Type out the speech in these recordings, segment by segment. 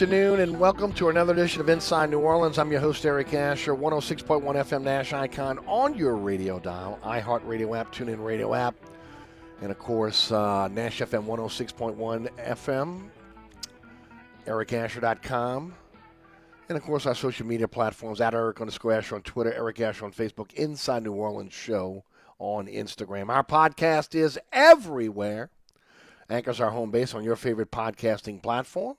Afternoon and welcome to another edition of Inside New Orleans. I'm your host, Eric Asher, 106.1 FM Nash Icon on your radio dial, iHeartRadio app, TuneIn Radio app, and of course, uh, Nash FM 106.1 FM, ericasher.com, and of course, our social media platforms at Eric underscore Asher on Twitter, Eric Asher on Facebook, Inside New Orleans Show on Instagram. Our podcast is everywhere. Anchors our home base on your favorite podcasting platform.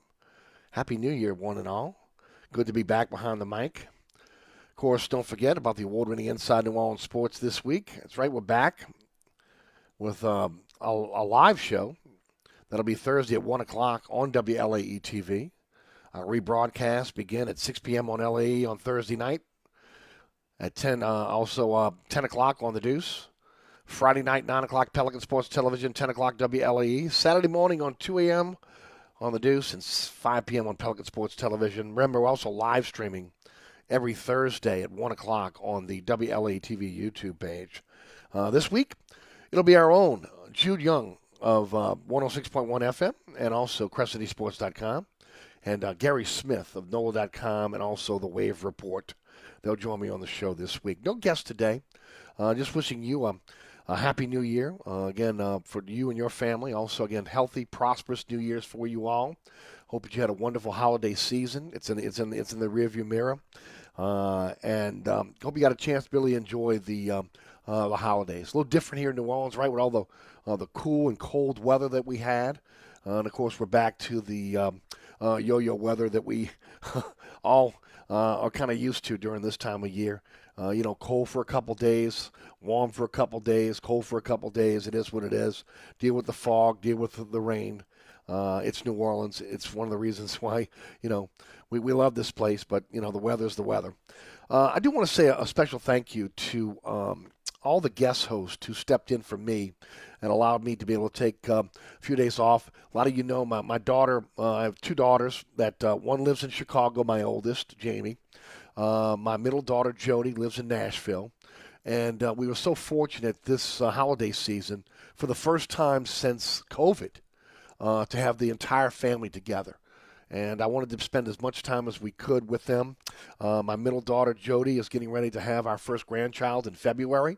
Happy New Year, one and all. Good to be back behind the mic. Of course, don't forget about the award winning Inside New Orleans Sports this week. That's right, we're back with um, a, a live show. That'll be Thursday at 1 o'clock on WLAE TV. Our rebroadcast begin at 6 p.m. on LAE on Thursday night. At 10, uh, also uh, 10 o'clock on the Deuce. Friday night, 9 o'clock, Pelican Sports Television, 10 o'clock, WLAE. Saturday morning on 2 a.m. on the Deuce and 5 p.m. on Pelican Sports Television. Remember, we're also live streaming every Thursday at 1 o'clock on the WLAE TV YouTube page. Uh, this week, it'll be our own Jude Young of uh, 106.1 FM and also CrescentCitySports.com and uh, Gary Smith of NOLA.com and also The Wave Report. They'll join me on the show this week. No guest today. Uh, just wishing you a, a happy new year. Uh, again, uh, for you and your family. Also, again, healthy, prosperous New Year's for you all. Hope that you had a wonderful holiday season. It's in it's in it's in the rearview mirror, uh, and um, hope you got a chance to really enjoy the um, uh, the holidays. A little different here in New Orleans, right, with all the uh, the cool and cold weather that we had, uh, and of course we're back to the um, yo-yo weather that we all are kind of used to during this time of year. Uh, you know, cold for a couple days, warm for a couple days, cold for a couple days. It is what it is. Deal with the fog, deal with the rain. Uh, it's New Orleans. It's one of the reasons why you know we, we love this place. But you know the weather's the weather. Uh, I do want to say a, a, special thank you to um, all the guest hosts who stepped in for me and allowed me to be able to take um, a few days off. A lot of you know my, my daughter, uh, I have two daughters that uh, one lives in Chicago, my oldest, Jamie. Uh, my middle daughter, Jody, lives in Nashville. And uh, we were so fortunate this uh, holiday season, for the first time since COVID, uh, to have the entire family together and I wanted to spend as much time as we could with them. Uh, my middle daughter, Jody, is getting ready to have our first grandchild in February.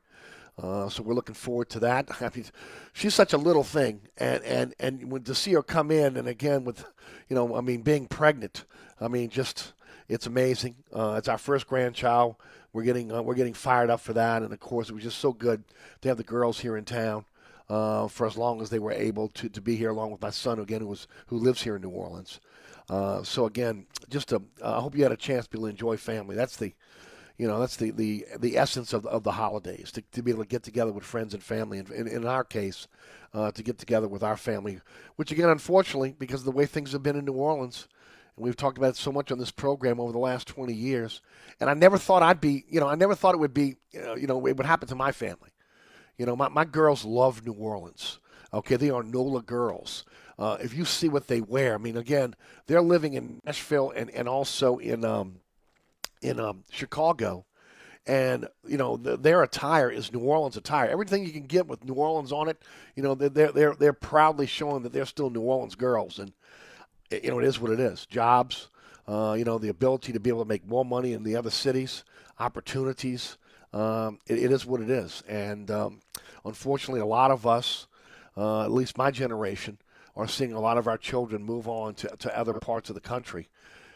Uh, so we're looking forward to that. I mean, she's such a little thing, and and and when to see her come in, and again with, you know, I mean, being pregnant, I mean, just it's amazing. Uh, it's our first grandchild. We're getting uh, we're getting fired up for that, and of course, it was just so good to have the girls here in town. Uh, for as long as they were able to, to be here, along with my son, again, who was who lives here in New Orleans. Uh, so again, just I hope you had a chance to be able to enjoy family. That's the, you know, that's the the, the essence of, of the holidays to, to be able to get together with friends and family. And in, in our case, uh, to get together with our family, which again, unfortunately, because of the way things have been in New Orleans, and we've talked about it so much on this program over the last 20 years. And I never thought I'd be, you know, I never thought it would be, you know, you know it would happen to my family. You know, my, my girls love New Orleans. Okay, they are NOLA girls. Uh, if you see what they wear, I mean, again, they're living in Nashville and, and also in um, in um, Chicago, and you know the, their attire is New Orleans attire. Everything you can get with New Orleans on it, you know, they're they're they're proudly showing that they're still New Orleans girls, and you know it is what it is. Jobs, uh, you know, the ability to be able to make more money in the other cities, opportunities. Um, it, it is what it is, and um, unfortunately, a lot of us, uh, at least my generation, are seeing a lot of our children move on to, to other parts of the country.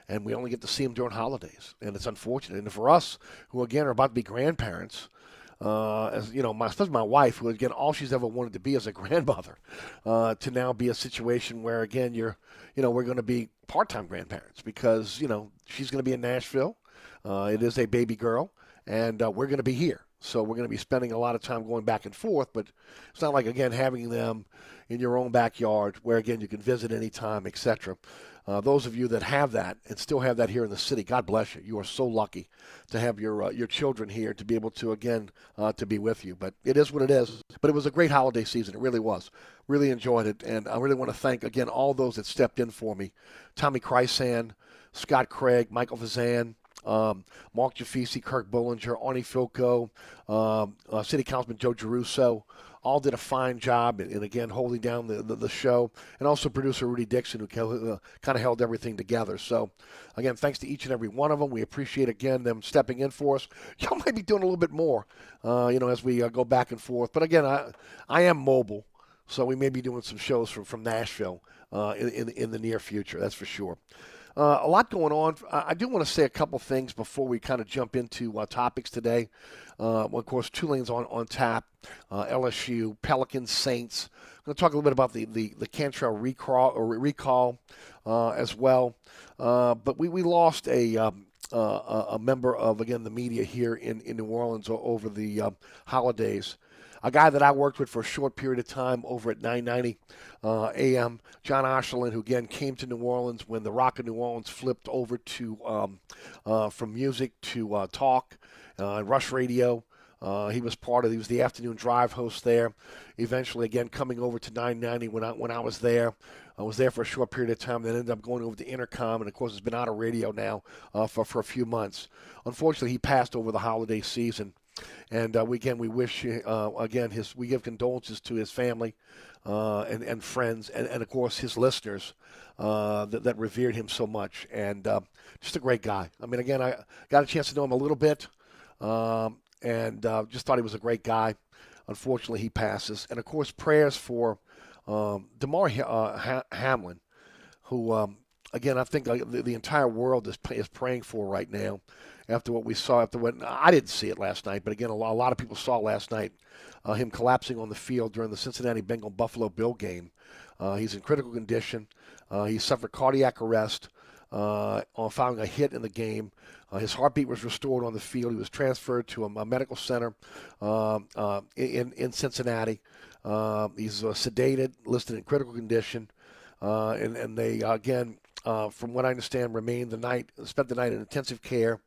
And we only get to see them during holidays. And it's unfortunate. And for us, who again are about to be grandparents, uh, as you know, my, especially my wife, who again all she's ever wanted to be as a grandmother, uh, to now be a situation where again you're, you know, we're going to be part-time grandparents because you know she's going to be in Nashville. Uh, it is a baby girl, and uh, we're going to be here. So we're going to be spending a lot of time going back and forth. But it's not like again having them in your own backyard, where again you can visit anytime, etc. Uh, those of you that have that and still have that here in the city, God bless you. You are so lucky to have your uh, your children here to be able to again uh, to be with you. But it is what it is. But it was a great holiday season. It really was. Really enjoyed it, and I really want to thank again all those that stepped in for me: Tommy Chrysan, Scott Craig, Michael Vazan. Um, Mark Jaffisi, Kirk Bullinger, Arnie Fielkow, um, uh, City Councilman Joe Giarrusso, all did a fine job, and, again holding down the, the, the, show, and also producer Rudy Dixon, who uh, kind of held everything together. So, again, thanks to each and every one of them. We appreciate again them stepping in for us. Y'all might be doing a little bit more, uh, you know, as we uh, go back and forth. But again, I I am mobile, so we may be doing some shows from from Nashville uh, in, in in the near future. That's for sure. Uh, a lot going on. I do want to say a couple things before we kind of jump into uh, topics today. Uh, well, of course, Tulane's on, on tap, uh, LSU, Pelicans, Saints. I'm going to talk a little bit about the, the, the Cantrell recall, recall uh, as well. Uh, but we, we lost a, um, a member of, again, the media here in, in New Orleans over the holidays a guy that I worked with for a short period of time over at 990 uh, AM, John Osherlin, who again came to New Orleans when the Rock of New Orleans flipped over to um, uh, from music to uh, talk, uh, Rush Radio. Uh, he was part of. He was the afternoon drive host there. Eventually, again coming over to 990 when I when I was there. I was there for a short period of time. Then ended up going over to Entercom, and of course, it's been out of radio now uh, for for a few months. Unfortunately, he passed over the holiday season. And uh, we, again, we wish uh, again his we give condolences to his family uh, and and friends and, and of course his listeners uh, that, that revered him so much and uh, just a great guy. I mean, again, I got a chance to know him a little bit um, and uh, just thought he was a great guy. Unfortunately, he passes. And of course, prayers for um, Damar ha- Hamlin, who um, again I think the, the entire world is is praying for right now after what we saw after what I didn't see it last night, but again, a lot, of people saw last night uh, him collapsing on the field during the Cincinnati Bengal Buffalo Bill game. Uh, he's in critical condition. Uh, he suffered cardiac arrest uh, on following a hit in the game. Uh, his heartbeat was restored on the field. He was transferred to a, a medical center um, uh, in in Cincinnati. Uh, he's uh, sedated, listed in critical condition, uh, and and they again, uh, from what I understand, remained the night, spent the night in intensive care,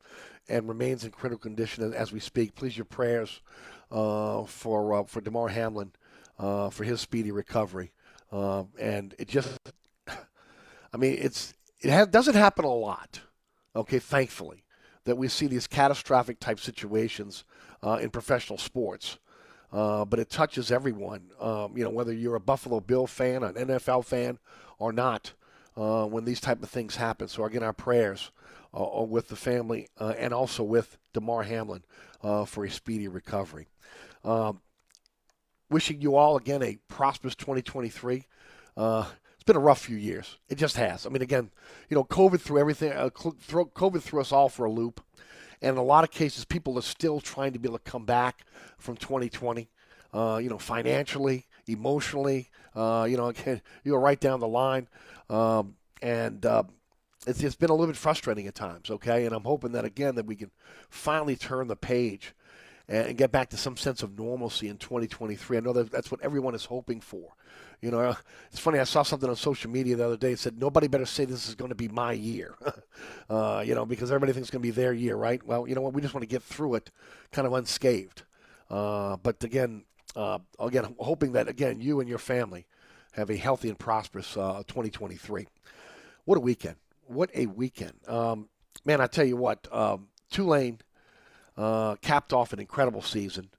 and remains in critical condition as, we speak. Please your prayers uh, for uh, for Damar Hamlin uh, for his speedy recovery. Uh, and it just, I mean, it's it doesn't happen a lot. Okay, thankfully, that we see these catastrophic type situations uh, in professional sports. Uh, but it touches everyone. Um, you know, whether you're a Buffalo Bill fan, an NFL fan, or not, uh, when these type of things happen. So again, our prayers uh, with the family uh, and also with Damar Hamlin uh, for a speedy recovery. Um, wishing you all again a prosperous 2023. Uh, it's been a rough few years. It just has. I mean, again, you know, COVID threw everything. Uh, COVID threw us all for a loop, and in a lot of cases, people are still trying to be able to come back from 2020. Uh, you know, financially, emotionally. Uh, you know, you go right down the line, um, and uh, it's, it's been a little bit frustrating at times. Okay, and I'm hoping that again that we can finally turn the page and get back to some sense of normalcy in 2023. I know that that's what everyone is hoping for. You know, it's funny. I saw something on social media the other day. It said nobody better say this is going to be my year. uh, you know, because everybody thinks it's going to be their year, right? Well, you know what? We just want to get through it, kind of unscathed. Uh, but again, uh, again, hoping that again you and your family have a healthy and prosperous uh, 2023. What a weekend! What a weekend! Um, man, I tell you what, um, Tulane uh, capped off an incredible season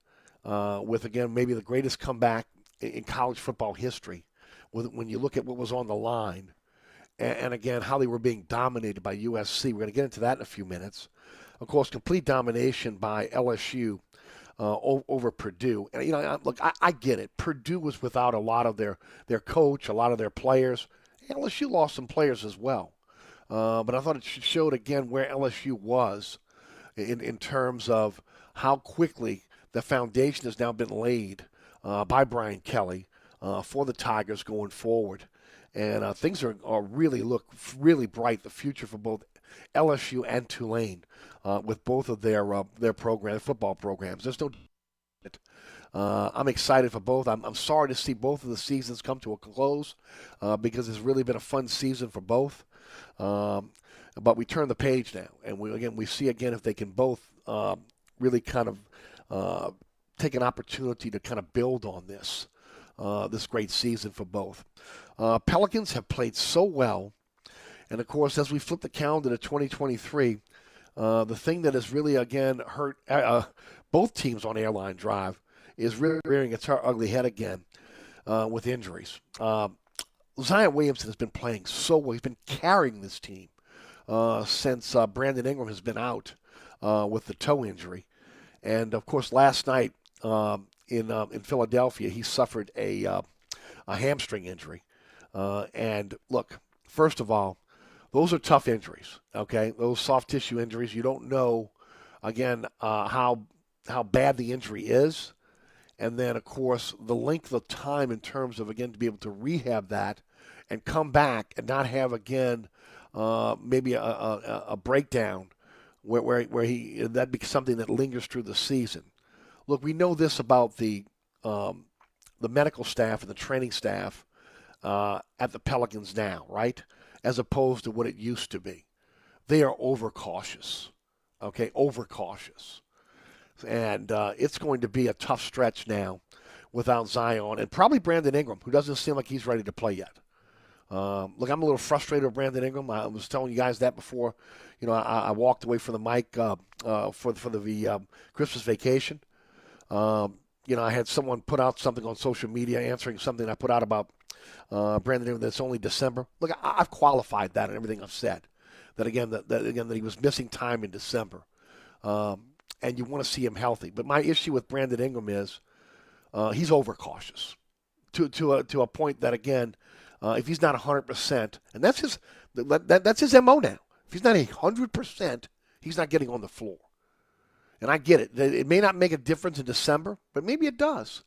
uh, with, again, maybe the greatest comeback in, college football history. When you look at what was on the line, and again, how they were being dominated by USC. We're going to get into that in a few minutes. Of course, complete domination by LSU. Uh, over Purdue, and you know, look, I, I get it. Purdue was without a lot of their their coach, a lot of their players. LSU lost some players as well, uh, but I thought it showed again where LSU was in, in terms of how quickly the foundation has now been laid uh, by Brian Kelly uh, for the Tigers going forward. And uh, things are, are really look really bright. The future for both LSU and Tulane uh, with both of their uh, their program football programs. There's no uh, I'm excited for both. I'm, I'm sorry to see both of the seasons come to a close uh, because it's really been a fun season for both. Um, but we turn the page now, and we again we see again if they can both um, really kind of uh, take an opportunity to kind of build on this uh, this great season for both. Uh, Pelicans have played so well, and of course as we flip the calendar to 2023, uh, the thing that has really again hurt uh, both teams on Airline Drive is rearing its ugly head again uh, with injuries. Um, Zion Williamson has been playing so well. He's been carrying this team uh, since uh, Brandon Ingram has been out uh, with the toe injury. And of course, last night um, in uh, in Philadelphia, he suffered a uh, a hamstring injury. Uh, and look, first of all, those are tough injuries. Okay, those soft tissue injuries. You don't know again how how bad the injury is. And then, of course, the length of time in terms of, again, to be able to rehab that and come back and not have, again, uh, maybe a, a, a breakdown where, where, where he that be something that lingers through the season. Look, we know this about the um, the medical staff and the training staff uh, at the Pelicans now, right? As opposed to what it used to be. They are overcautious, okay? Overcautious. And uh, it's going to be a tough stretch now without Zion and probably Brandon Ingram, who doesn't seem like he's ready to play yet. Um, look, I'm a little frustrated with Brandon Ingram. I was telling you guys that before. You know, I, I walked away from the mic uh, uh, for for the um, Christmas vacation. Um, you know, I had someone put out something on social media answering something I put out about uh, Brandon. That's only December. Look, I, I've qualified that and everything I've said. That again, that, that again, that he was missing time in December, um, and you want to see him healthy. But my issue with Brandon Ingram is uh, he's overcautious to to a, to a point that again uh, if he's not 100%, and that's his that, that, that's his MO now. If he's not 100%, He's not getting on the floor. And I get it. It may not make a difference in December, but maybe it does.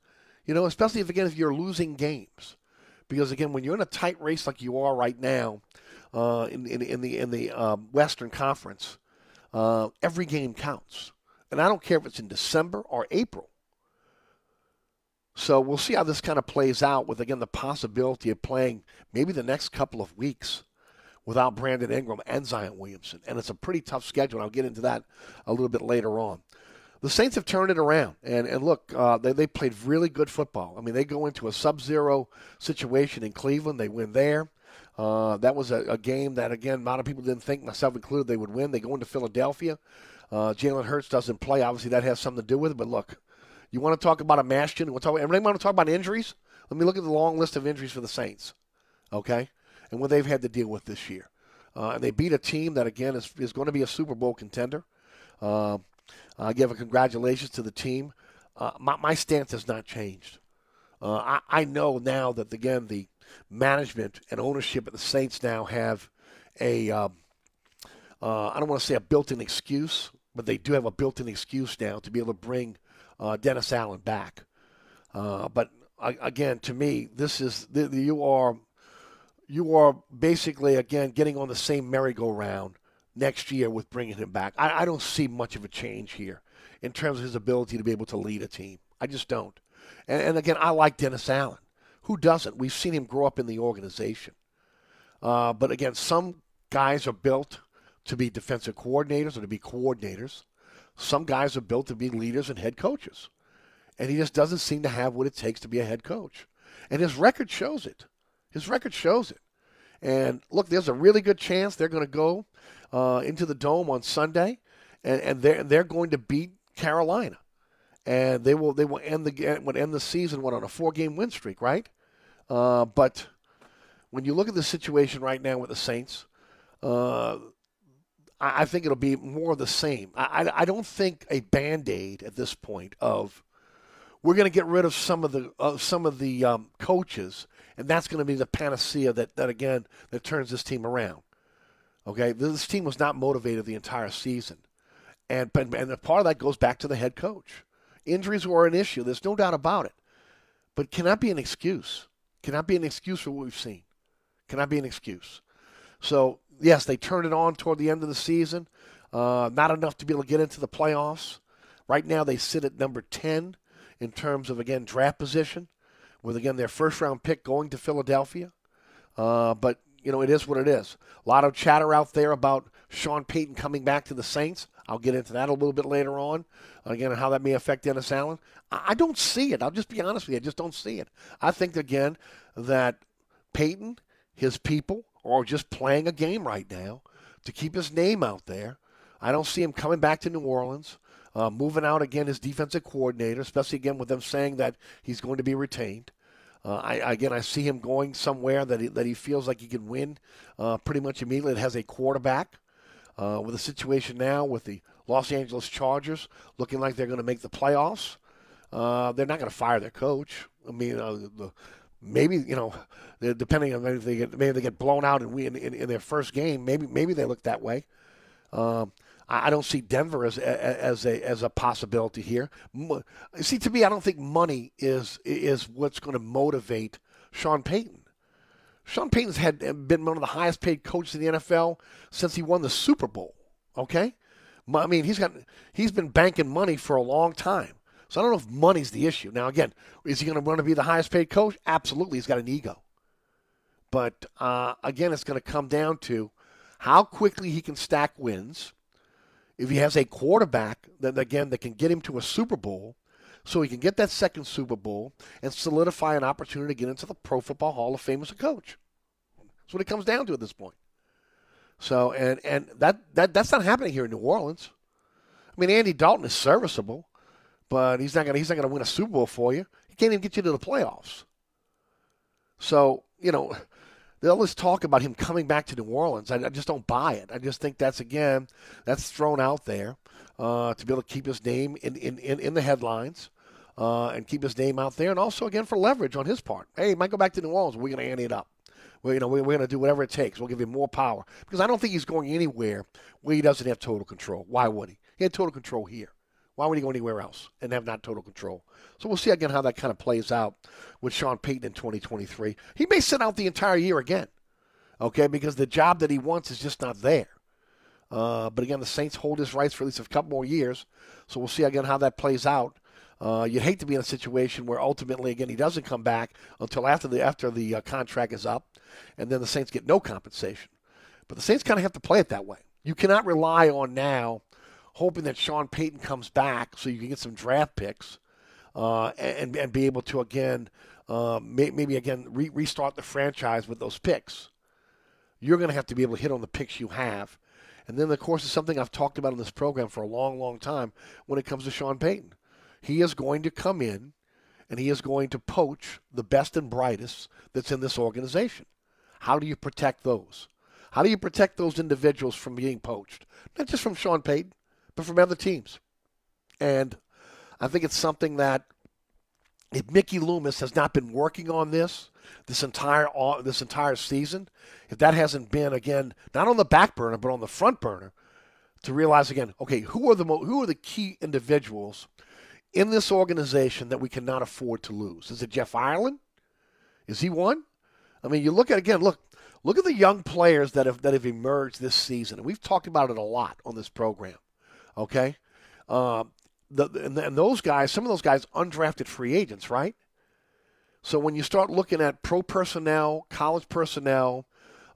You know, especially if again if you're losing games, because again when you're in a tight race like you are right now, uh, in, in in the in the um, Western Conference, uh, every game counts, and I don't care if it's in December or April. So we'll see how this kind of plays out with again the possibility of playing maybe the next couple of weeks without Brandon Ingram and Zion Williamson. And it's a pretty tough schedule. And I'll get into that a little bit later on. The Saints have turned it around. And, and look, uh, they, they played really good football. I mean, they go into a sub zero situation in Cleveland, they win there. Uh, that was a, a, game that, again, a lot of people didn't think, myself included, they would win. They go into Philadelphia. Uh, Jalen Hurts doesn't play. Obviously, that has something to do with it. But look, you want to talk about a Mashton? We'll talk, everybody want to talk about injuries? Let me look at the long list of injuries for the Saints, okay, and what they've had to deal with this year. Uh, and they beat a team that, again, is, is going to be a Super Bowl contender. Uh, I give a congratulations to the team. Uh, my, my, stance has not changed. Uh, I, I, know now that, again, the management and ownership at the Saints now have a, um, uh, I don't want to say a built in excuse, but they do have a built in excuse now to be able to bring uh, Dennis Allen back. but again, to me, this is you are you are basically again getting on the same merry-go-round next year with bringing him back. I, I, don't see much of a change here in terms of his ability to be able to lead a team. I just don't. And, and again, I like Dennis Allen. Who doesn't? We've seen him grow up in the organization. Uh, but again, some guys are built to be defensive coordinators or to be coordinators. Some guys are built to be leaders and head coaches. And he just doesn't seem to have what it takes to be a head coach. And his record shows it. His record shows it. And look, there's a really good chance they're going to go uh, into the dome on Sunday, and, and they're they're going to beat Carolina, and they will they will end the would end the season what on a four game win streak, right? Uh, but when you look at the situation right now with the Saints, uh, I, I, think it'll be more of the same. I, I, I don't think a band aid at this point of we're going to get rid of some of the uh, some of the um, coaches and that's going to be the panacea that, that again that turns this team around. Okay, this team was not motivated the entire season, and and part of that goes back to the head coach. Injuries were an issue. There's no doubt about it, but cannot be an excuse. Cannot be an excuse for what we've seen. Cannot be an excuse. So yes, they turned it on toward the end of the season. Uh, not enough to be able to get into the playoffs. Right now, they sit at number ten in terms of again draft position with again their first round pick going to Philadelphia. Uh, but you know it is what it is. A lot of chatter out there about Sean Payton coming back to the Saints. I'll get into that a little bit later on. Again, how that may affect Dennis Allen. I don't see it. I'll just be honest with you. I just don't see it. I think again that Payton, his people, are just playing a game right now to keep his name out there. I don't see him coming back to New Orleans. Uh, moving out again as defensive coordinator, especially again with them saying that he's going to be retained. Uh, I, again, I see him going somewhere that he, that he feels like he can win uh, pretty much immediately. It has a quarterback. Uh, with the situation now with the Los Angeles Chargers looking like they're going to make the playoffs, uh, they're not going to fire their coach. I mean, uh, the, maybe you know, depending on if they get maybe they get blown out in, in, in their first game, maybe maybe they look that way. Um, I don't see Denver as as a as a possibility here. See, to me, I don't think money is is what's going to motivate Sean Payton. Sean Payton's had been one of the highest paid coaches in the NFL since he won the Super Bowl. Okay, I mean he's got he's been banking money for a long time. So I don't know if money's the issue. Now again, is he going to want to be the highest paid coach? Absolutely, he's got an ego. But uh, again, it's going to come down to how quickly he can stack wins if he has a quarterback that again that can get him to a Super Bowl, so he can get that second Super Bowl and solidify an opportunity to get into the Pro Football Hall of Fame as a coach. That's what it comes down to at this point. So and and that, that that's not happening here in New Orleans. I mean, Andy Dalton is serviceable, but he's not gonna he's not gonna win a Super Bowl for you. He can't even get you to the playoffs. So you know, they always talk about him coming back to New Orleans. I, I, just don't buy it. I just think that's again that's thrown out there uh, to be able to keep his name in in, in, in the headlines. Uh, and keep his name out there, and also again for leverage on his part. Hey, he might go back to New Orleans. We're going to ante it up. Well, you know, we, we're going to do whatever it takes. We'll give him more power because I don't think he's going anywhere where he doesn't have total control. Why would he? He had total control here. Why would he go anywhere else and have not total control? So we'll see again how that kind of plays out with Sean Payton in 2023. He may sit out the entire year again, okay, because the job that he wants is just not there. Uh, but again, the Saints hold his rights for at least a couple more years. So we'll see again how that plays out. Uh, you'd hate to be in a situation where ultimately, again, he doesn't come back until after the after the uh, contract is up, and then the Saints get no compensation. But the Saints kind of have to play it that way. You cannot rely on now hoping that Sean Payton comes back so you can get some draft picks uh, and and be able to again uh, may, maybe again re- restart the franchise with those picks. You're going to have to be able to hit on the picks you have. And then, of course, is something I've talked about in this program for a long, long time when it comes to Sean Payton. He is going to come in and he is going to poach the best and brightest that's in this organization. How do you protect those? How do you protect those individuals from being poached? Not just from Sean Payton, but from other teams. And I think it's something that if Mickey Loomis has not been working on this this entire this entire season, if that hasn't been again not on the back burner but on the front burner, to realize again, okay, who are the mo- who are the key individuals in this organization that we cannot afford to lose? Is it Jeff Ireland? Is he one? I mean, you look at again, look, look at the young players that have that have emerged this season, and we've talked about it a lot on this program. Okay, um, the, and, and those guys, some of those guys, undrafted free agents, right? So when you start looking at pro personnel, college personnel,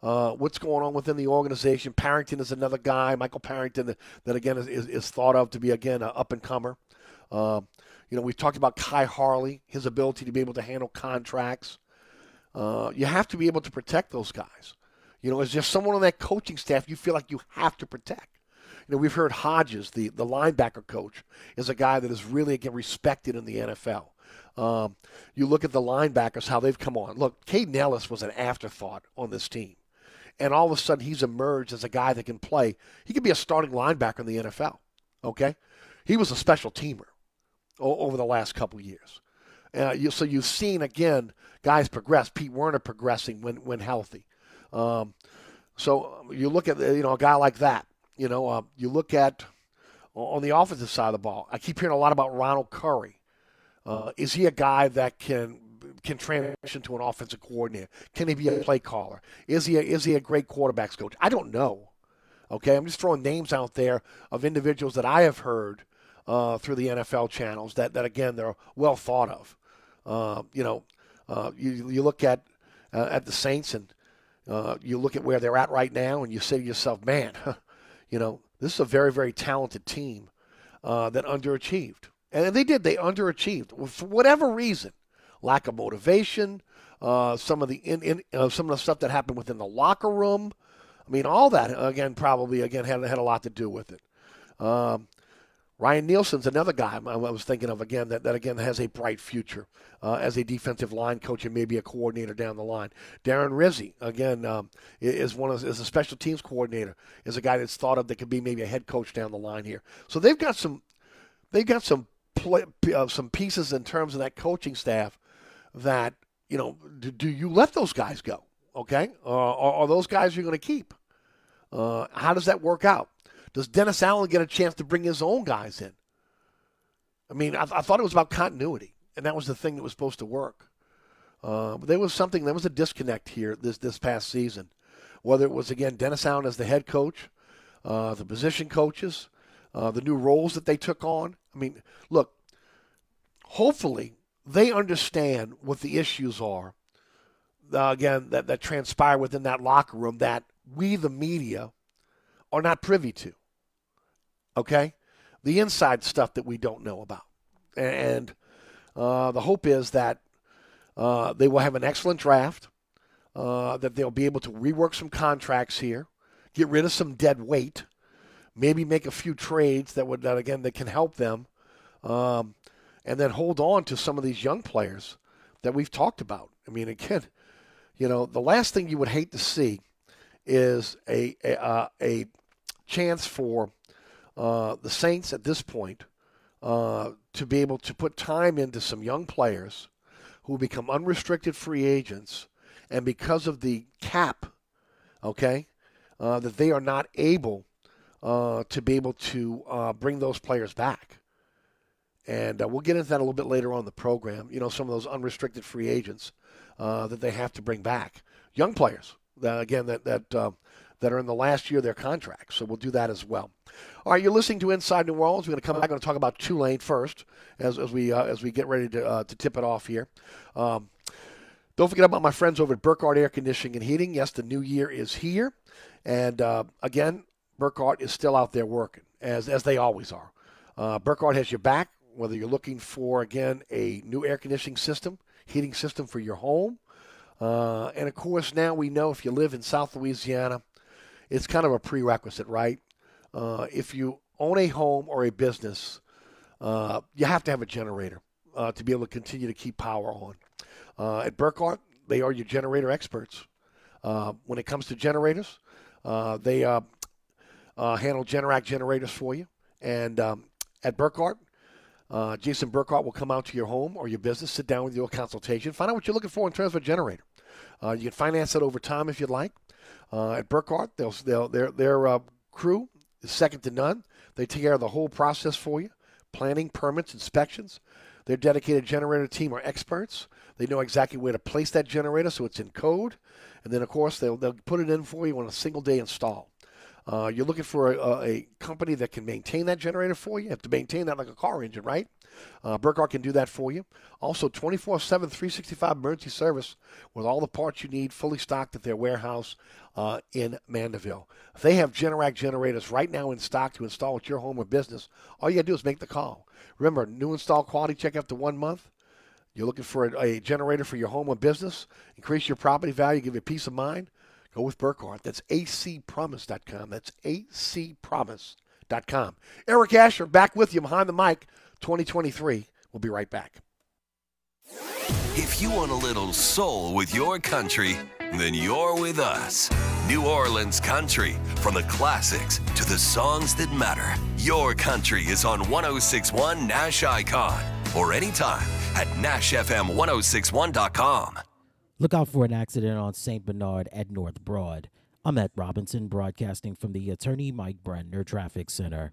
uh, what's going on within the organization, Parrington is another guy, Michael Parrington, that, that again is, is, is, thought of to be again an up and comer. Uh, you know, we've talked about Khai Harley, his ability to be able to handle contracts. Uh, you have to be able to protect those guys. You know, is there someone on that coaching staff you feel like you have to protect? You know, we've heard Hodges, the, the linebacker coach, is a guy that is really again respected in the NFL. Um, you look at the linebackers, how they've come on. Look, Kaden Elliss was an afterthought on this team. And all of a sudden, he's emerged as a guy that can play. He could be a starting linebacker in the NFL. Okay? He was a special teamer over the last couple years. Uh, you, so you've seen, again, guys progress. Pete Werner progressing when, when healthy. Um, so you look at you know a guy like that. You know, uh, you look at on the offensive side of the ball. I keep hearing a lot about Ronald Curry. Uh, is he a guy that can can transition to an offensive coordinator? Can he be a play caller? Is he a, is he a great quarterbacks coach? I don't know. Okay, I'm just throwing names out there of individuals that I have heard uh, through the NFL channels that, that again they're well thought of. Uh, you know, uh, you you look at uh, at the Saints and uh, you look at where they're at right now, and you say to yourself, man, you know, this is a very very talented team uh, that underachieved, and they did they underachieved for whatever reason, lack of motivation, some of the in, in some of the stuff that happened within the locker room. I mean, all that again probably again had had a lot to do with it. Um, Ryan Nielsen's another guy I was thinking of again that, that again has a bright future uh, as a defensive line coach and maybe a coordinator down the line. Darren Rizzi again um, is one of is a special teams coordinator is a guy that's thought of that could be maybe a head coach down the line here. So they've got some they've got some play, uh, some pieces in terms of that coaching staff that you know do, do you let those guys go? Okay, uh, or are those guys you're going to keep? Uh, how does that work out? Does Dennis Allen get a chance to bring his own guys in? I mean, I, I thought it was about continuity, and that was the thing that was supposed to work. Uh, but there was something, there was a disconnect here this this past season. Whether it was again Dennis Allen as the head coach, uh, the position coaches, uh, the new roles that they took on. I mean, look, hopefully they understand what the issues are. Uh, again, that that transpire within that locker room that we, the media, are not privy to. Okay? The inside stuff that we don't know about. And uh, the hope is that uh, they will have an excellent draft, uh, that they'll be able to rework some contracts here, get rid of some dead weight, maybe make a few trades that would, that again, that can help them, um, and then hold on to some of these young players that we've talked about. I mean, again, you know, the last thing you would hate to see is a a, uh, a chance for uh, the Saints at this point uh, to be able to put time into some young players who become unrestricted free agents and because of the cap, okay, uh, that they are not able uh, to be able to uh, bring those players back. And we'll get into that a little bit later on the program. You know, some of those unrestricted free agents that they have to bring back, young players. Again, that that uh, that are in the last year of their contracts. So we'll do that as well. All right, you're listening to Inside New Orleans. We're going to come back. To talk about Tulane first as, as we uh, as we get ready to uh, to tip it off here. Um, don't forget about my friends over at Burkhardt Air Conditioning and Heating. Yes, the new year is here, and uh, again, Burkhardt is still out there working as as they always are. Uh, Burkhardt has your back whether you're looking for again a new air conditioning system, heating system for your home, uh, and of course now we know if you live in South Louisiana, it's kind of a prerequisite, right? Uh, if you own a home or a business, uh, you have to have a generator uh, to be able to continue to keep power on. Uh, at Burkhardt, they are your generator experts. Uh, when it comes to generators, uh, they handle Generac generators for you. And um, at Burkhardt, Jason Burkhardt will come out to your home or your business, sit down with you, a consultation, find out what you're looking for in terms of a generator. you can finance it over time if you'd like. At Burkhardt, they'll, they'll, their, their crew is second to none. They take care of the whole process for you planning, permits, inspections. Their dedicated generator team are experts. They know exactly where to place that generator so it's in code. And then, of course, they'll, they'll put it in for you on a single day install. Uh, you're looking for a, a, company that can maintain that generator for you. You have to maintain that like a car engine, right? Uh, Burkhardt can do that for you. Also, 24 7, 365 emergency service with all the parts you need fully stocked at their warehouse uh, in Mandeville. They have Generac generators right now in stock to install at your home or business. All you got to do is make the call. Remember, new install quality check after one month. You're looking for a, a generator for your home or business, increase your property value, give you peace of mind. Go with Burkhardt. That's acpromise.com. That's acpromise.com. Eric Asher back with you behind the mic 2023. We'll be right back. If you want a little soul with your country, then you're with us. New Orleans Country, from the classics to the songs that matter. Your country is on 1061 Nash Icon or anytime at NashFM1061.com. Look out for an accident on St. Bernard at North Broad. I'm at Robinson, broadcasting from the Attorney Mike Brandner Traffic Center.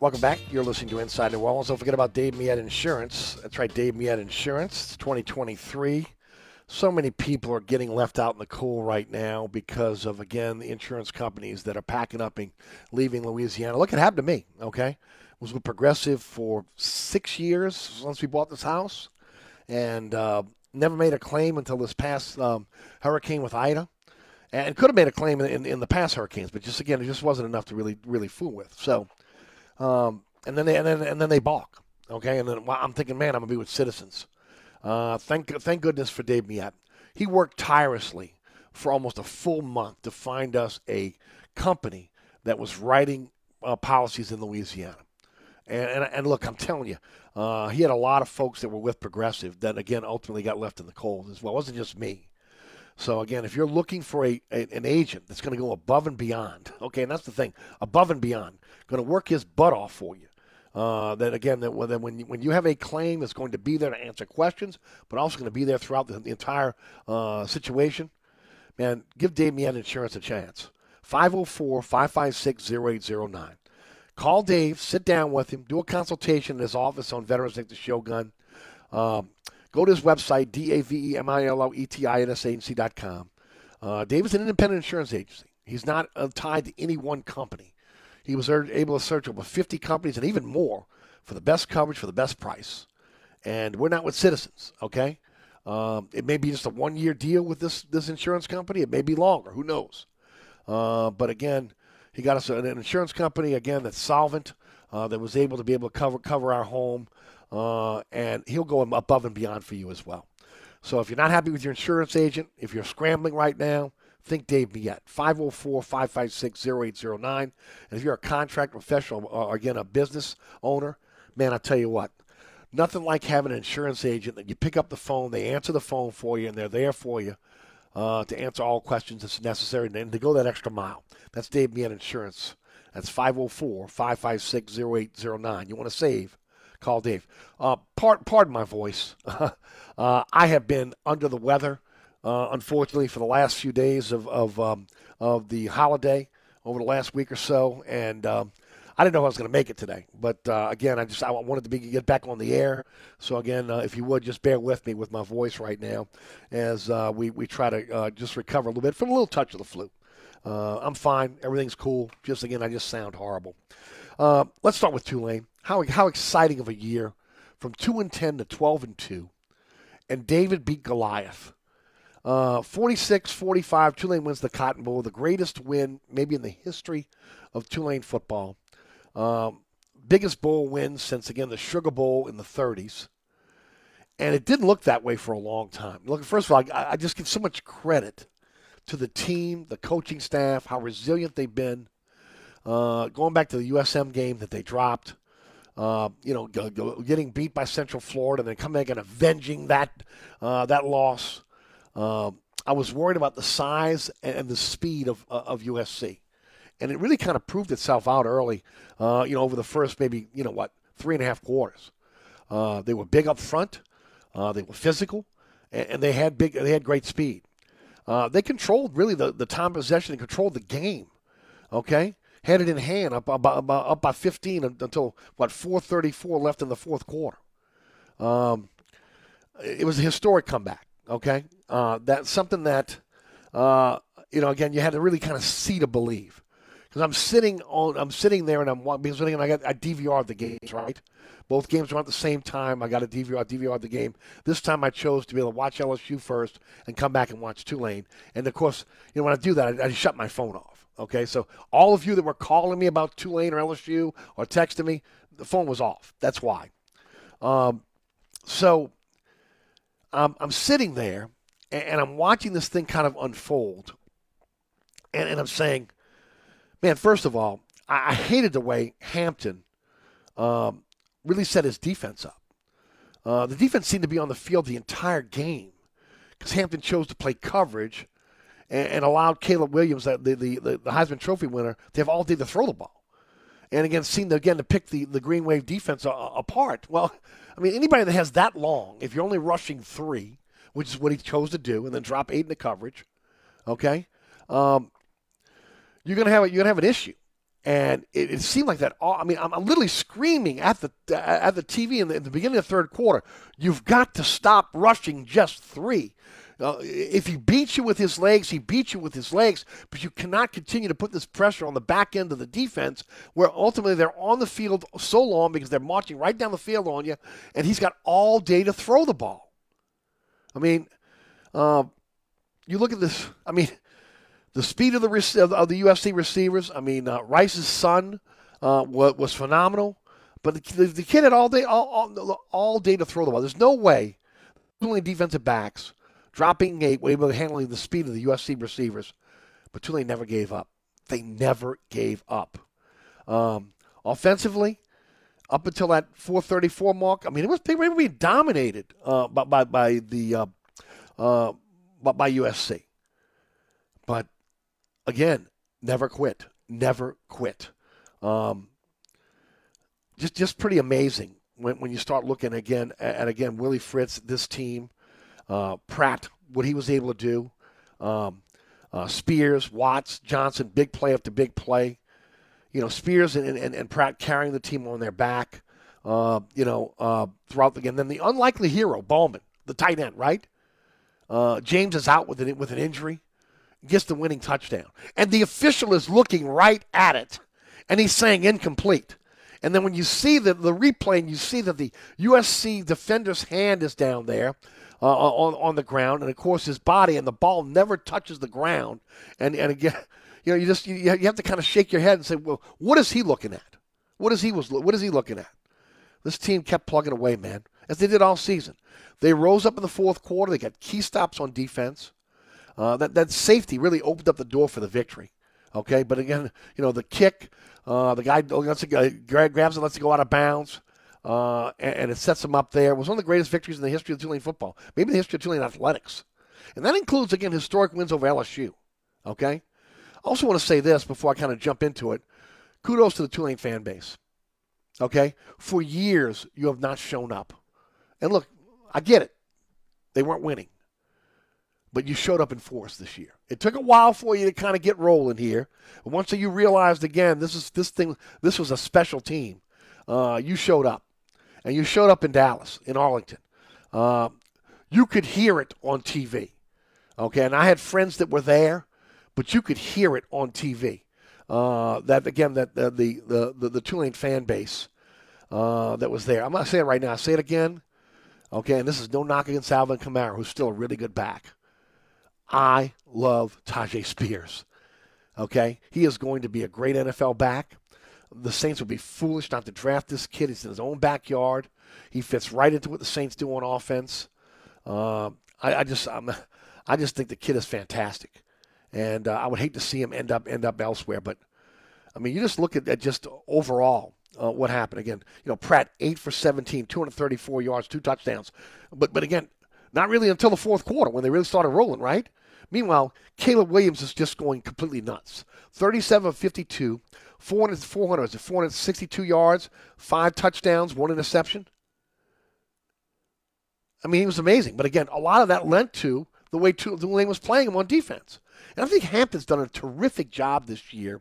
Welcome back. You're listening to Inside New Orleans. Don't forget about Dave Miette Insurance. That's right, Dave Miette Insurance. It's 2023. So many people are getting left out in the cold right now because of, again, the insurance companies that are packing up and leaving Louisiana. Look, it happened to me, okay? was with Progressive for six years since we bought this house and uh, never made a claim until this past um, hurricane with Ida. And could have made a claim in, in, in the past hurricanes, but just, again, it just wasn't enough to really, really fool with. So, um, and then they and then and then they balk. Okay, and then well, I'm thinking, man, I'm gonna be with Citizens. Uh, thank thank goodness for Dave Miette. He worked tirelessly for almost a full month to find us a company that was writing uh, policies in Louisiana. And, and and look, I'm telling you, uh, he had a lot of folks that were with Progressive that again ultimately got left in the cold as well. It wasn't just me. So again, if you're looking for a, a an agent that's going to go above and beyond, okay, and that's the thing, above and beyond, going to work his butt off for you. Uh, that again, that when when you, when you have a claim that's going to be there to answer questions, but also going to be there throughout the, the entire uh, situation, man, give Dave Miette Insurance a chance. 504 556 0809. Call Dave, sit down with him, do a consultation in his office on Veterans Nick the Shogun. Um, go to his website, D A V E M I L O E T I N S agency.com. Uh, Dave is an independent insurance agency. He's not uh, tied to any one company. He was er- able to search over 50 companies and even more for the best coverage for the best price. And we're not with Citizens, okay? Um, it may be just a one year deal with this, this insurance company. It may be longer. Who knows? Uh, but again, he got us an insurance company, again, that's solvent, uh, that was able to be able to cover, cover our home. Uh, and he'll go above and beyond for you as well. So if you're not happy with your insurance agent, if you're scrambling right now, think Dave Miette, 504 556 0809. And if you're a contract professional or, again, a business owner, man, I tell you what, nothing like having an insurance agent that you pick up the phone, they answer the phone for you, and they're there for you uh, to answer all questions that's necessary and to go that extra mile. That's Dave Miette Insurance. That's 504 556 0809. You want to save? Call Dave. Uh, part, pardon my voice. uh, I have been under the weather, uh, unfortunately, for the last few days of of, um, of the holiday over the last week or so, and um, I didn't know if I was going to make it today. But uh, again, I just I wanted to be, get back on the air. So again, uh, if you would just bear with me with my voice right now, as uh, we we try to just recover a little bit from a little touch of the flu. I'm fine. Everything's cool. Just again, I just sound horrible. let's start with Tulane. How how exciting of a year, from two and ten to twelve and two, and David beat Goliath. Uh, 46-45, Tulane wins the Cotton Bowl, the greatest win maybe in the history of Tulane football. Um, biggest bowl win since again the Sugar Bowl in the 30s, and it didn't look that way for a long time. Look, first of all, I, I just give so much credit to the team, the coaching staff, how resilient they've been. Uh, going back to the USM game that they dropped, uh, you know, go, go, getting beat by Central Florida, and then coming back and avenging that uh, that loss. Um, I was worried about the size and the speed of of USC, and it really kind of proved itself out early. Uh, you know, over the first maybe you know what three and a half quarters, uh, they were big up front, uh, they were physical, and, and, they had big they had great speed. they controlled really the the time possession and controlled the game. Okay, had it in hand up, up, up, up by 15 until what 4:34 left in the fourth quarter. Um, it was a historic comeback. Okay, uh, that's something that uh, you know. Again, you had to really kind of see to believe. Because I'm sitting on, I'm sitting there and I'm because I got I DVR the games right. Both games were at the same time. I got a DVR, DVR the game. This time I chose to be able to watch LSU first and come back and watch Tulane. And of course, you know when I do that, I, I shut my phone off. Okay, so all of you that were calling me about Tulane or LSU or texting me, the phone was off. That's why. Um, so um, I'm sitting there and, and, I'm watching this thing kind of unfold, and, and I'm saying, man, first of all, I, I hated the way Hampton um, really set his defense up. Uh, the defense seemed to be on the field the entire game because Hampton chose to play coverage and, and allowed Caleb Williams, the, the, the, the Heisman Trophy winner, to have all day to throw the ball. And again, seemed to, again to pick the, the Green Wave defense a, apart. Well, I mean, anybody that has that long, if you're only rushing three, which is what he chose to do, and then drop eight in the coverage, okay, um, you're gonna have you're gonna have an issue. And it, it seemed like that. All, I mean, I'm, I'm, literally screaming at the at the TV in the, in the beginning of the third quarter. You've got to stop rushing just three. Uh, if he beats you with his legs, he beats you with his legs, but you cannot continue to put this pressure on the back end of the defense where ultimately they're on the field so long because they're marching right down the field on you, and he's got all day to throw the ball. I mean, uh, you look at this, I mean, the speed of the, of the USC receivers, I mean, uh, Rice's son uh, was, was, phenomenal, but the, the, kid had all day, all, all, all day to throw the ball. There's no way, only defensive backs dropping eight, were able to handling the speed of the USC receivers. But Tulane never gave up. They never gave up. Um, offensively, up until that 434 mark, I mean, it was they were being dominated uh, by, by, by the uh, uh, by USC. But again, never quit, never quit. Um, just just pretty amazing when, when you start looking again at, at again Willie Fritz, this team, uh, Pratt, what he was able to do. Um, uh, Spears, Watts, Johnson, big play after big play. You know, Spears and, and, and Pratt carrying the team on their back, uh, you know, uh, throughout the game. Then the unlikely hero, Bauman, the tight end, right? Uh, James is out with an, with an injury, gets the winning touchdown. And the official is looking right at it, and he's saying incomplete. And then when you see the, the replay and you see that the USC defender's hand is down there, uh, on on the ground, and of course his body and the ball never touches the ground. And and again, you know, you just you, you have to kind of shake your head and say, well, what is he looking at? What is he was what is he looking at? This team kept plugging away, man, as they did all season. They rose up in the fourth quarter. They got key stops on defense. Uh, that that safety really opened up the door for the victory. Okay, but again, you know the kick, uh, the guy lets it go, grabs it, lets it go out of bounds uh, and, and, it sets them up there. It was one of the greatest victories in the history of Tulane football, maybe the history of Tulane athletics. And that includes, again, historic wins over LSU. Okay? I also want to say this before I kind of jump into it. Kudos to the Tulane fan base. Okay? For years, you have not shown up. And look, I get it. They weren't winning. But you showed up in force this year. It took a while for you to kind of get rolling here. But once you realized again, this is this thing. This was a special team. Uh, you showed up and you showed up in Dallas, in Arlington, uh, you could hear it on TV. Okay, and I had friends that were there, but you could hear it on TV. Uh, that again, that the the the, the Tulane fan base uh, that was there. I'm not saying it right now. I say it again. Okay, and this is no knock against Alvin Kamara, who's still a really good back. I love Tyjae Spears. Okay, he is going to be a great NFL back the Saints would be foolish not to draft this kid. He's in his own backyard. He fits right into what the Saints do on offense. Uh, I, I, just, I'm, I just think the kid is fantastic, and uh, I would hate to see him end up end up elsewhere. But I mean, you just look at, just overall uh, what happened. Again, you know, Pratt eight for 17, 234 yards, two touchdowns. But but again, not really until the fourth quarter when they really started rolling, right? Meanwhile, Caleb Williams is just going completely nuts. 37 of 52, 400, 400, 462 yards, five touchdowns, one interception. I mean, he was amazing. But again, a lot of that lent to the way Tulane was playing him on defense. And I think Hampton's done a terrific job this year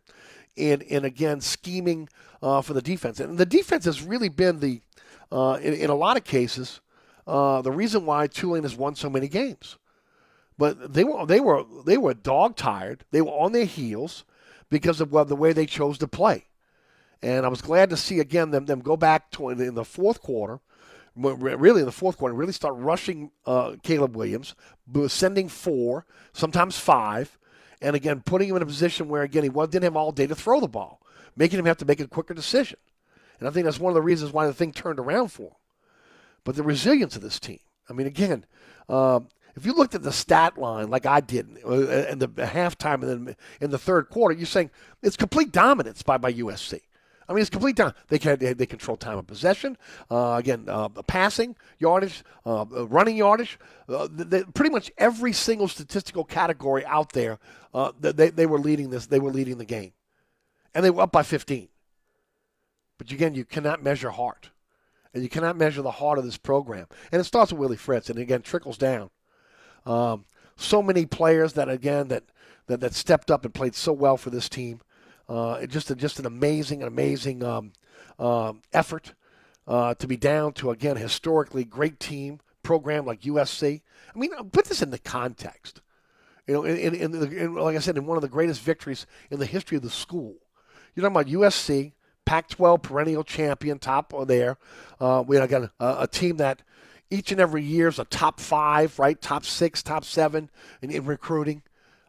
in, in again, scheming uh, for the defense. And the defense has really been the, uh, in, in, a lot of cases, uh, the reason why Tulane has won so many games. But they were they were they were dog tired. They were on their heels because of well, the way they chose to play. And I was glad to see again them them go back to in the fourth quarter, really in the fourth quarter, really start rushing uh, Caleb Williams, sending four, sometimes five, and again putting him in a position where again he didn't have all day to throw the ball, making him have to make a quicker decision. And I think that's one of the reasons why the thing turned around for him. But the resilience of this team. I mean, again, uh, if you looked at the stat line like I did uh, in the halftime and then in the third quarter, you're saying it's complete dominance by, by USC. I mean, it's complete down. They can they, they control time of possession. Uh, again, uh, passing yardage, uh, uh, running yardage. Uh, they, pretty much every single statistical category out there, uh, they they were leading this. They were leading the game, and they were up by 15. But again, you cannot measure heart, and you cannot measure the heart of this program. And it starts with Willie Fritz, and again trickles down. Um, so many players that again that, that that stepped up and played so well for this team. Uh, just a, just an amazing, amazing um, um, effort uh, to be down to again historically great team program like USC. I mean, put this in the context. You know, in, in, in, in, like I said, in one of the greatest victories in the history of the school. You're talking about USC, Pac-12 perennial champion, top there. Uh, we got a, a, team that each and every year is a top five, right? Top six, top seven in, in recruiting.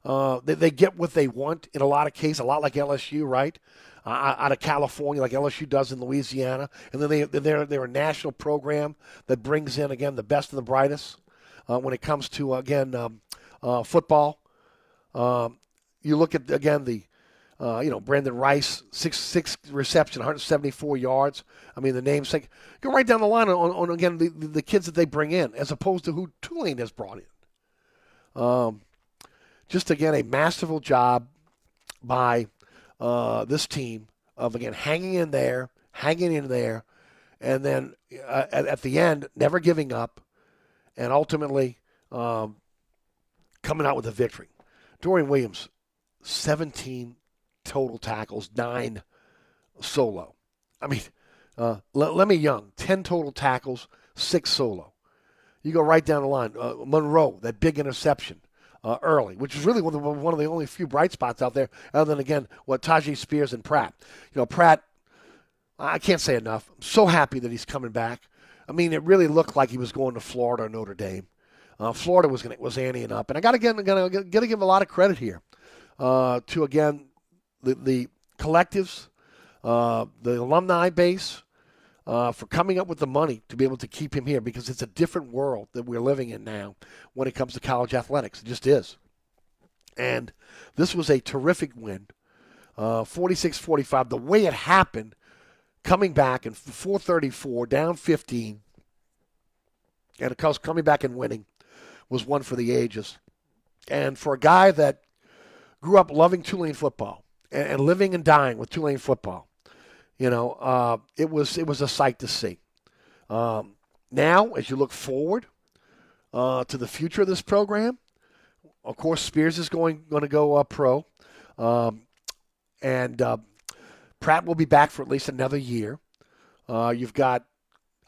Uh, they, they, get what they want in a lot of cases, a lot like LSU, right? Uh, out of California, like LSU does in Louisiana, and then they they're they're a national program that brings in again the best and the brightest uh, when it comes to again um, uh, football. Um, you look at again the uh, you know, Brenden Rice, six six reception, 174 yards. I mean, the namesake. Go right down the line on, on again the, the kids that they bring in, as opposed to who Tulane has brought in. Um, just again a masterful job by uh, this team of again hanging in there, hanging in there, and then uh, at, at, the end never giving up, and ultimately um, coming out with a victory. Dorian Williams, 17 total tackles, nine solo. I mean, uh, Lummie Young, 10 total tackles, six solo. You go right down the line. Uh, Monroe, that big interception uh, early, which is really one of, the, only few bright spots out there, other than, again, what Tyjae Spears and Pratt. You know, Pratt, I can't say enough. I'm so happy that he's coming back. I mean, it really looked like he was going to Florida or Notre Dame. Uh, Florida was gonna, was anteing up, and I got to got to give a lot of credit here uh, to again the, the collectives, uh, the alumni base, uh, for coming up with the money to be able to keep him here because it's a different world that we're living in now when it comes to college athletics. It just is. And this was a terrific win, uh, 46 45. The way it happened, coming back and 434, down 15, and of course, coming back and winning was one for the ages. And for a guy that grew up loving Tulane football and, and living and dying with Tulane football, you know, uh, it was it was a sight to see. Um, now, as you look forward uh, to the future of this program, of course, Spears is going going to go uh, pro, um, and uh, Pratt will be back for at least another year. Uh, you've got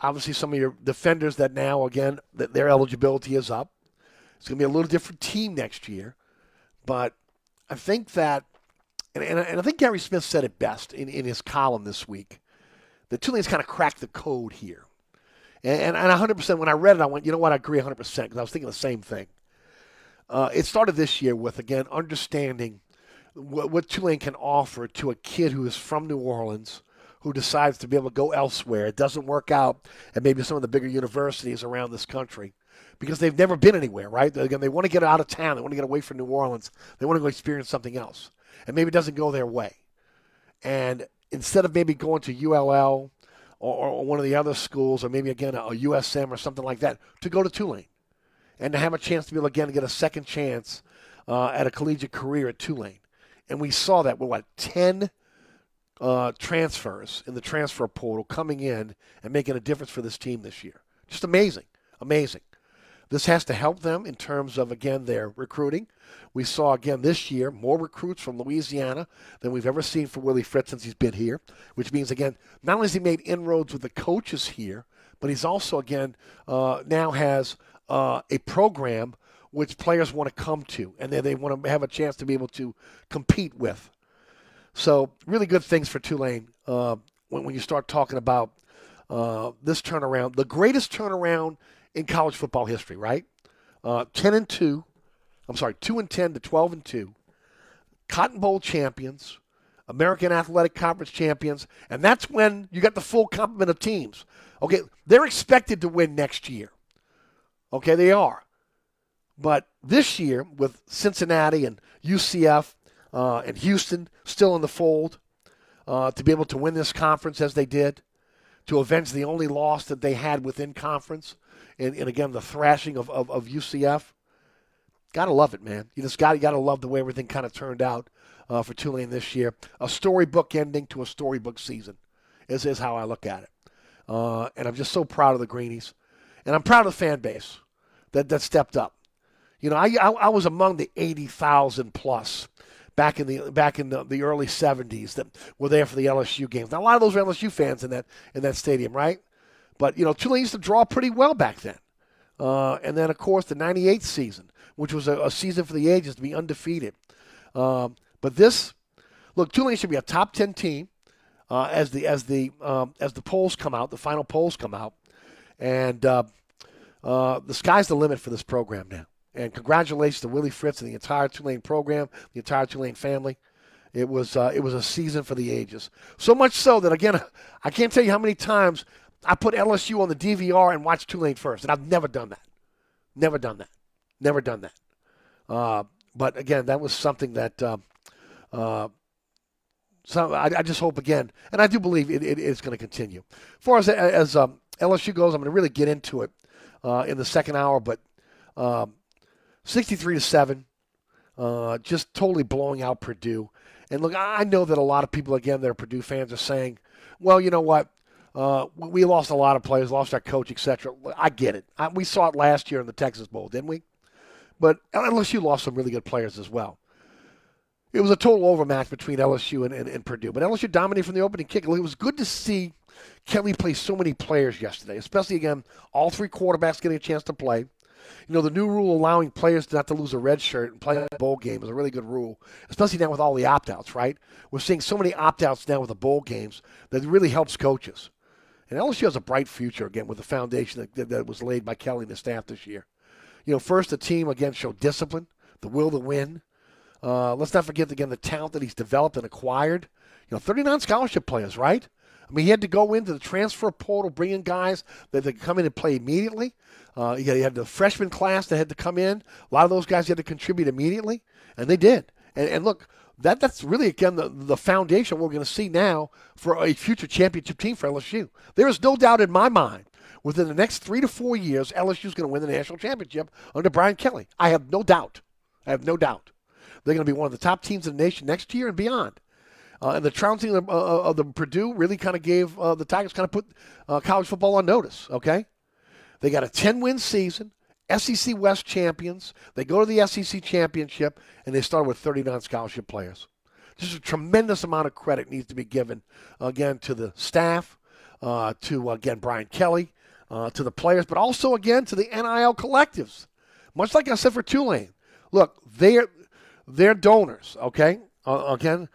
obviously some of your defenders that now again that their eligibility is up. It's going to be a little different team next year, but I think that and, and, and I think Gary Smith said it best in, in his column this week. The Tulane's kind of cracked the code here. And, and, and 100%, when I read it, I went, you know what, I agree 100% because I was thinking the same thing. Uh, it started this year with, again, understanding what, what Tulane can offer to a kid who is from New Orleans who decides to be able to go elsewhere. It doesn't work out at maybe some of the bigger universities around this country because they've never been anywhere, right? Again, they want to get out of town. They want to get away from New Orleans. They want to go experience something else and maybe it doesn't go their way. And instead of maybe going to ULL or, or one of the other schools, or maybe again a, USM or something like that, to go to Tulane and to have a chance to be able again to get a second chance uh, at a collegiate career at Tulane. And we saw that with what ten uh, transfers in the transfer portal coming in and making a difference for this team this year. Just amazing, amazing. This has to help them in terms of, again, their recruiting. We saw, again, this year more recruits from Louisiana than we've ever seen for Willie Fritz since he's been here, which means, again, not only has he made inroads with the coaches here, but he's also, again, uh, now has uh, a program which players want to come to and they, they want to have a chance to be able to compete with. So, really good things for Tulane uh, when, when you start talking about uh, this turnaround. The greatest turnaround in college football history, right? Uh, 10 and 2. I'm sorry, 2 and 10 to 12 and 2. Cotton Bowl champions, American Athletic Conference champions, and that's when you got the full complement of teams. Okay, they're expected to win next year. Okay, they are. But this year, with Cincinnati and UCF uh, and Houston still in the fold, uh, to be able to win this conference as they did, to avenge the only loss that they had within conference, and, and again the thrashing of, of, of UCF. Gotta love it, man. You just got you gotta love the way everything kind of turned out uh, for Tulane this year. A storybook ending to a storybook season is is how I look at it, uh, and I'm just so proud of the Greenies, and I'm proud of the fan base that that stepped up. You know, I I, I was among the eighty thousand plus back in the back in the, the early '70s that were there for the LSU games. Now a lot of those were LSU fans in that in that stadium, right? But you know, Tulane used to draw pretty well back then. Uh, and then, of course, the '98 season, which was a, a, season for the ages to be undefeated. Um, but this, look, Tulane should be a top ten team uh, as the as the um, as the polls come out, the final polls come out, and uh, uh, the sky's the limit for this program now. And congratulations to Willie Fritz and the entire Tulane program, the entire Tulane family. It was uh, it was a season for the ages. So much so that again, I can't tell you how many times I put LSU on the DVR and watched Tulane first, and I've never done that. Never done that. Never done that. Uh, but again, that was something that. Uh, uh, so I, I, just hope again, and I do believe it, it is going to continue. As far as as um, LSU goes, I'm going to really get into it uh, in the second hour. But um, 63 to seven, uh, just totally blowing out Purdue. And look, I know that a lot of people again that are Purdue fans are saying, "Well, you know what? Uh, we lost a lot of players, lost our coach, etc. I get it. I, we saw it last year in the Texas Bowl, didn't we? But LSU lost some really good players as well. It was a total overmatch between LSU and, and, and Purdue. But LSU dominated from the opening kick. It was good to see Kelly play so many players yesterday, especially, again, all three quarterbacks getting a chance to play. You know, the new rule allowing players not to lose a red shirt and play a bowl game is a really good rule, especially now with all the opt outs, right? We're seeing so many opt outs now with the bowl games that really helps coaches. And LSU has a bright future again with the foundation that, that was laid by Kelly and the staff this year. You know, first the team again showed discipline, the will to win. Uh, let's not forget again the talent that he's developed and acquired. You know, 39 scholarship players, right? I mean, he had to go into the transfer portal, bring in guys that could come in and play immediately. Uh, he had the freshman class that had to come in. A lot of those guys had to contribute immediately, and they did. And, and look, that that's really again the, the foundation we're going to see now for a future championship team for LSU. There is no doubt in my mind within the next three to four years LSU is going to win the national championship under Brian Kelly. I have no doubt. I have no doubt. They're going to be one of the top teams in the nation next year and beyond. Uh, and the trouncing of, uh, of, the Purdue really kind of gave uh, the Tigers kind of put uh, college football on notice. Okay, they got a ten win season. SEC West champions. They go to the SEC championship, and they start with 39 scholarship players. Just a tremendous amount of credit needs to be given, again, to the staff, uh, to, again, Brian Kelly, uh, to the players, but also, again, to the NIL collectives. Much like I said for Tulane. Look, they're, they're donors, okay? Uh, again,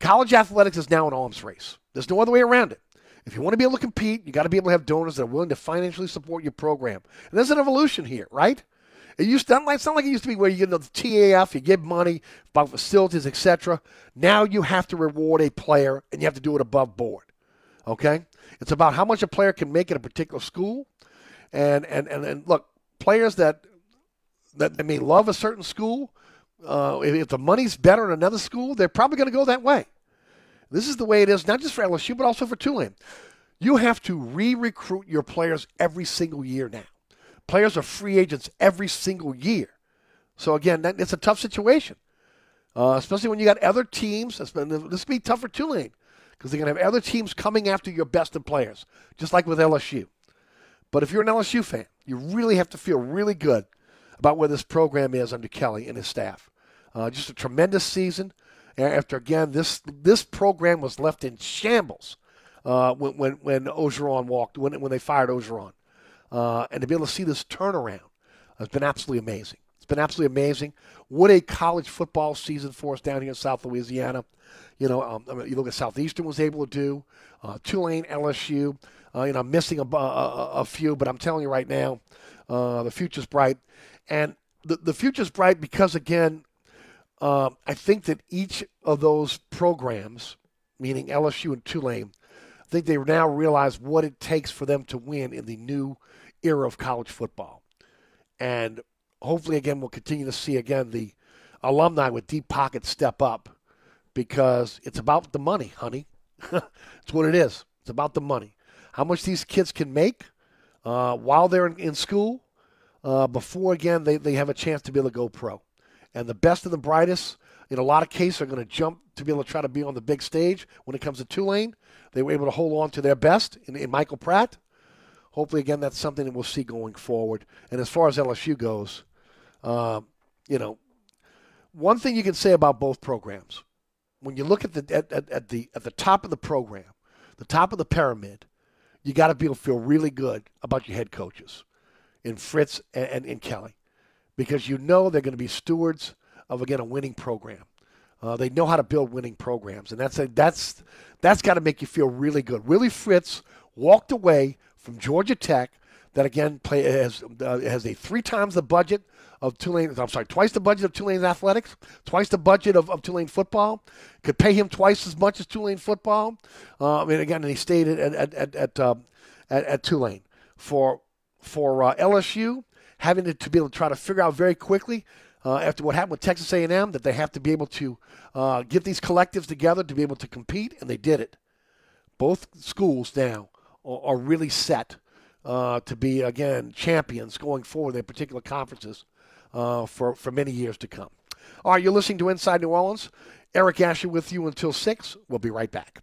college athletics is now an arms race. There's no other way around it. If you want to be able to compete, you got to be able to have donors that are willing to financially support your program. And there's an evolution here, right? It used to, it's not like it used to be where you get the TAF, you give money about facilities, etc. Now you have to reward a player, and you have to do it above board. Okay, it's about how much a player can make at a particular school, and and and, and look, players that that they may love a certain school, uh, if the money's better in another school, they're probably going to go that way. This is the way it is, not just for LSU, but also for Tulane. You have to re recruit your players every single year now. Players are free agents every single year. So, again, that, it's a tough situation, uh, especially when you got other teams. This will be tough for Tulane because they're going to have other teams coming after your best of players, just like with LSU. But if you're an LSU fan, you really have to feel really good about where this program is under Kelly and his staff. Uh, just a tremendous season after again this this program was left in shambles uh, when when when Orgeron walked when when they fired Orgeron, uh, and to be able to see this turnaround has been absolutely amazing. It's been absolutely amazing. What a college football season for us down here in South Louisiana. You know, um, I mean, you look at Southeastern was able to do, uh, Tulane, LSU. Uh, you know, I'm missing a, a, a, few, but I'm telling you right now, uh, the future's bright, and the the future's bright because again, um, I think that each of those programs, meaning LSU and Tulane, I think they now realize what it takes for them to win in the new era of college football. And hopefully, again, we'll continue to see again the alumni with deep pockets step up because it's about the money, honey. it's what it is. It's about the money. How much these kids can make uh, while they're in, in school uh, before, again, they, they have a chance to be able to go pro. And the best and the brightest, in a lot of cases, are going to jump to be able to try to be on the big stage. When it comes to Tulane, they were able to hold on to their best in, in Michael Pratt. Hopefully, again, that's something that we'll see going forward. And as far as LSU goes, uh, you know, one thing you can say about both programs, when you look at the at, at, at the at the top of the program, the top of the pyramid, you got to be able to feel really good about your head coaches, in Fritz and, and, and Kelly, because you know they're going to be stewards of again a winning program. Uh, they know how to build winning programs, and that's a, that's that's got to make you feel really good. Willie Fritz walked away from Georgia Tech, that again play has uh, has a three times the budget of Tulane. I'm sorry, twice the budget of Tulane athletics, twice the budget of, of Tulane football. Could pay him twice as much as Tulane football. Uh, I mean, again, and he stayed at at at at, uh, at, at Tulane for for uh, LSU having to, to be able to try to figure out very quickly uh, after what happened with Texas A&M that they have to be able to uh, get these collectives together to be able to compete, and they did it. Both schools now are, are really set uh, to be again champions going forward in their particular conferences uh, for for many years to come. All right, you're listening to Inside New Orleans. Eric Asher with you until six. We'll be right back.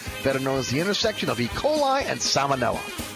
better known as the intersection of E. coli and salmonella.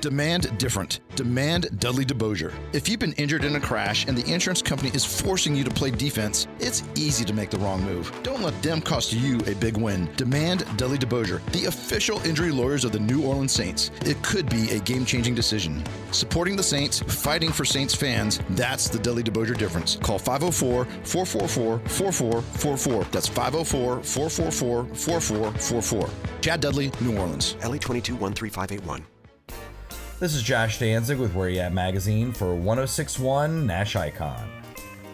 Demand different. Demand Dudley DeBosier. If you've been injured in a crash and the insurance company is forcing you to play defense, it's easy to make the wrong move. Don't let them cost you a big win. Demand Dudley DeBosier, the official injury lawyers of the New Orleans Saints. It could be a game changing decision. Supporting the Saints, fighting for Saints fans, that's the Dudley DeBosier difference. Call 504 444 4444. That's 504 444 4444. Chad Dudley, New Orleans. LA 22 13581. This is Josh Danzig with Where You At Magazine for 1061 Nash Icon.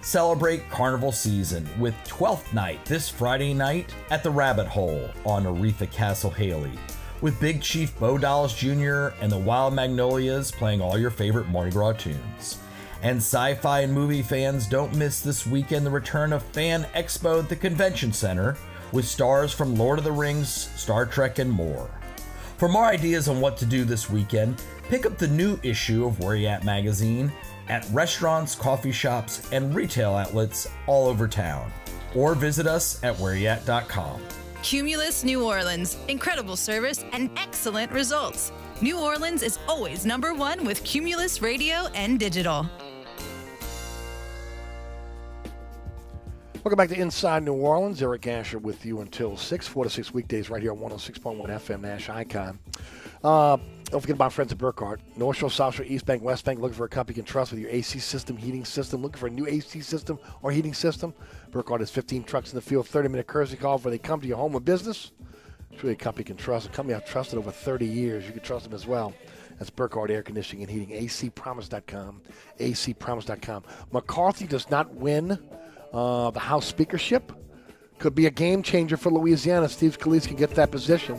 Celebrate carnival season with 12th night this Friday night at the Rabbit Hole on Oretha Castle Haley, with Big Chief Bo Dollis Jr. and the Wild Magnolias playing all your favorite Mardi Gras tunes. And sci fi and movie fans don't miss this weekend the return of Fan Expo at the Convention Center with stars from Lord of the Rings, Star Trek, and more. For more ideas on what to do this weekend, pick up the new issue of Where You At magazine at restaurants, coffee shops, and retail outlets all over town. Or visit us at whereyat.com. Cumulus New Orleans. Incredible service and excellent results. New Orleans is always number one with Cumulus Radio and Digital. Welcome back to Inside New Orleans. Eric Asher with you until 6, 4 to 6 weekdays right here on 106.1 FM Nash Icon. Uh, don't forget about friends at Burkhardt. North Shore, South Shore, East Bank, West Bank. Looking for a company you can trust with your AC system, heating system. Looking for a new AC system or heating system. Burkhardt has 15 trucks in the field, 30 minute courtesy call before they come to your home or business. It's really a company you can trust. A company I've trusted over 30 years. You can trust them as well. That's Burkhardt Air Conditioning and Heating. ACPromise.com. ACPromise.com. McCarthy does not win uh, the House speakership. Could be a game changer for Louisiana. Steve Scalise can get that position.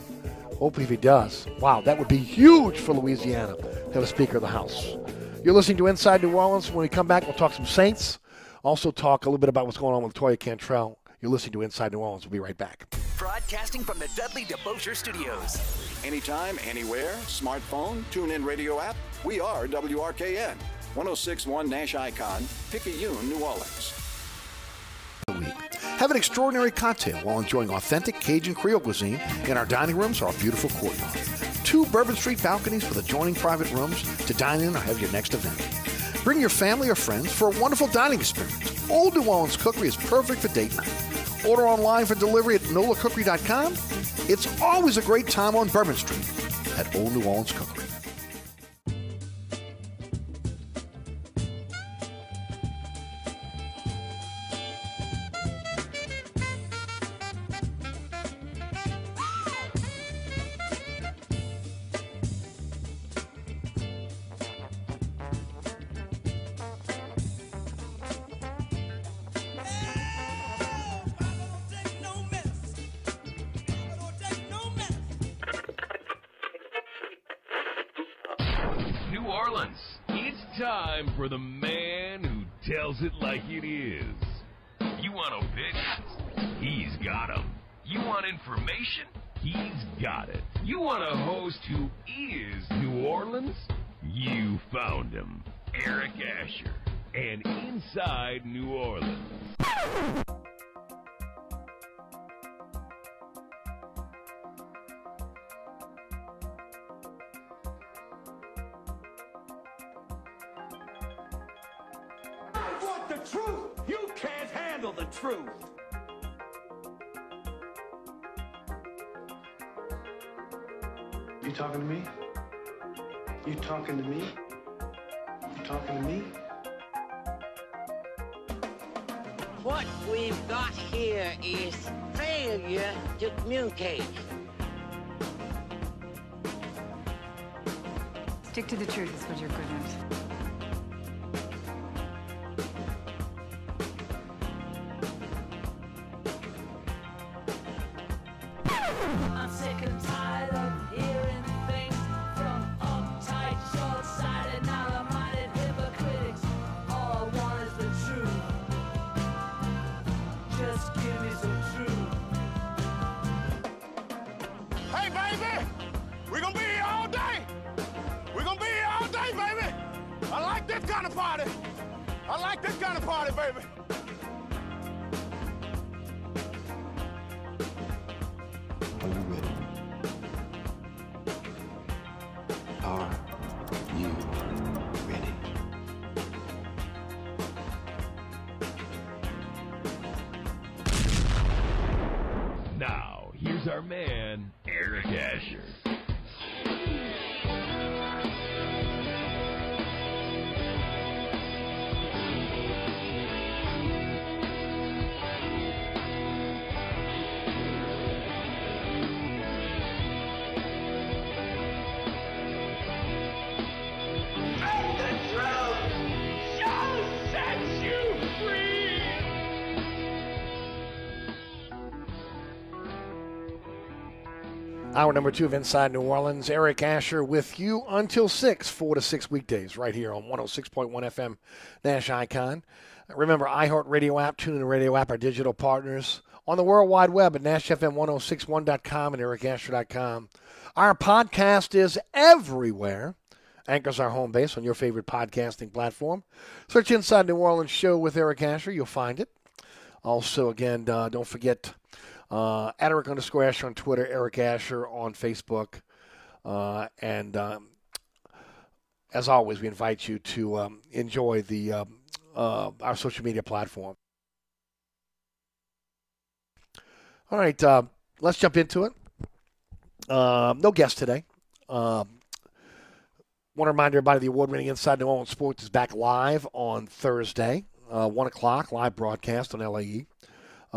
Hopefully, if he does. Wow, that would be huge for Louisiana to have a Speaker of the House. You're listening to Inside New Orleans. When we come back, we'll talk some Saints. Also, talk a little bit about what's going on with Toya Cantrell. You're listening to Inside New Orleans. We'll be right back. Broadcasting from the Dudley DeBosier Studios. Anytime, anywhere, smartphone, tune in radio app. We are WRKN, 1061 Nash Icon, Picayune, New Orleans. Have an extraordinary cocktail while enjoying authentic Cajun Creole cuisine in our dining rooms or our beautiful courtyard. Two Bourbon Street balconies with adjoining private rooms to dine in or have your next event. Bring your family or friends for a wonderful dining experience. Old New Orleans Cookery is perfect for date night. Order online for delivery at nolacookery.com. It's always a great time on Bourbon Street at Old New Orleans Cookery. Hour number two of Inside New Orleans. Eric Asher with you until 6, 4 to 6 weekdays, right here on 106.1 FM Nash Icon. Remember, iHeartRadio app, TuneIn Radio app, our digital partners. on the World Wide Web at NashFM1061.com and EricAsher.com. Our podcast is everywhere. Anchor's our home base on your favorite podcasting platform. Search Inside New Orleans Show with Eric Asher. You'll find it. Also, again, uh, don't forget uh, at Eric underscore Asher on Twitter, Eric Asher on Facebook. Uh, and um, as always, we invite you to um, enjoy the um, uh, our social media platform. All right, uh, let's jump into it. Um, no guest today. Um, Want to remind everybody the award winning Inside New Orleans Sports is back live on Thursday, uh, 1 o'clock, live broadcast on LAE.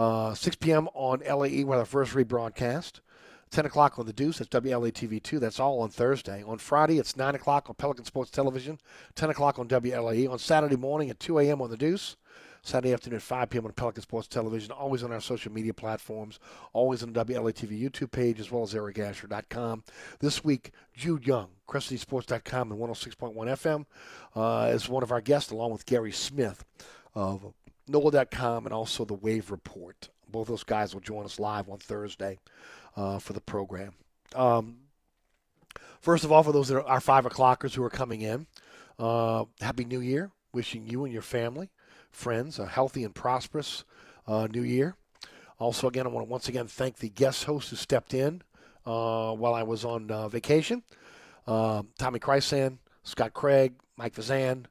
Uh, 6 p.m. on LAE with our first rebroadcast. 10 o'clock on The Deuce, that's WLATV 2. That's all on Thursday. On Friday, it's 9 o'clock on Pelican Sports Television, 10 o'clock on WLAE. On Saturday morning at 2 a.m. on The Deuce. Saturday afternoon at 5 p.m. on Pelican Sports Television, always on our social media platforms, always on the WLATV YouTube page, as well as ericasher.com. This week, Jude Young, CrescentCitySports.com and 106.1 FM, uh, is one of our guests, along with Gary Smith of NOLA.com and also the Wave Report. Both those guys will join us live on Thursday uh, for the program. Um, first of all, for those that are our five o'clockers who are coming in, uh, Happy New Year. Wishing you and your family friends a healthy and prosperous uh, new year. Also, again, I want to once again thank the guest host who stepped in uh, while I was on uh, vacation uh, Tommy Chrysan, Scott Craig, Mike Vazan,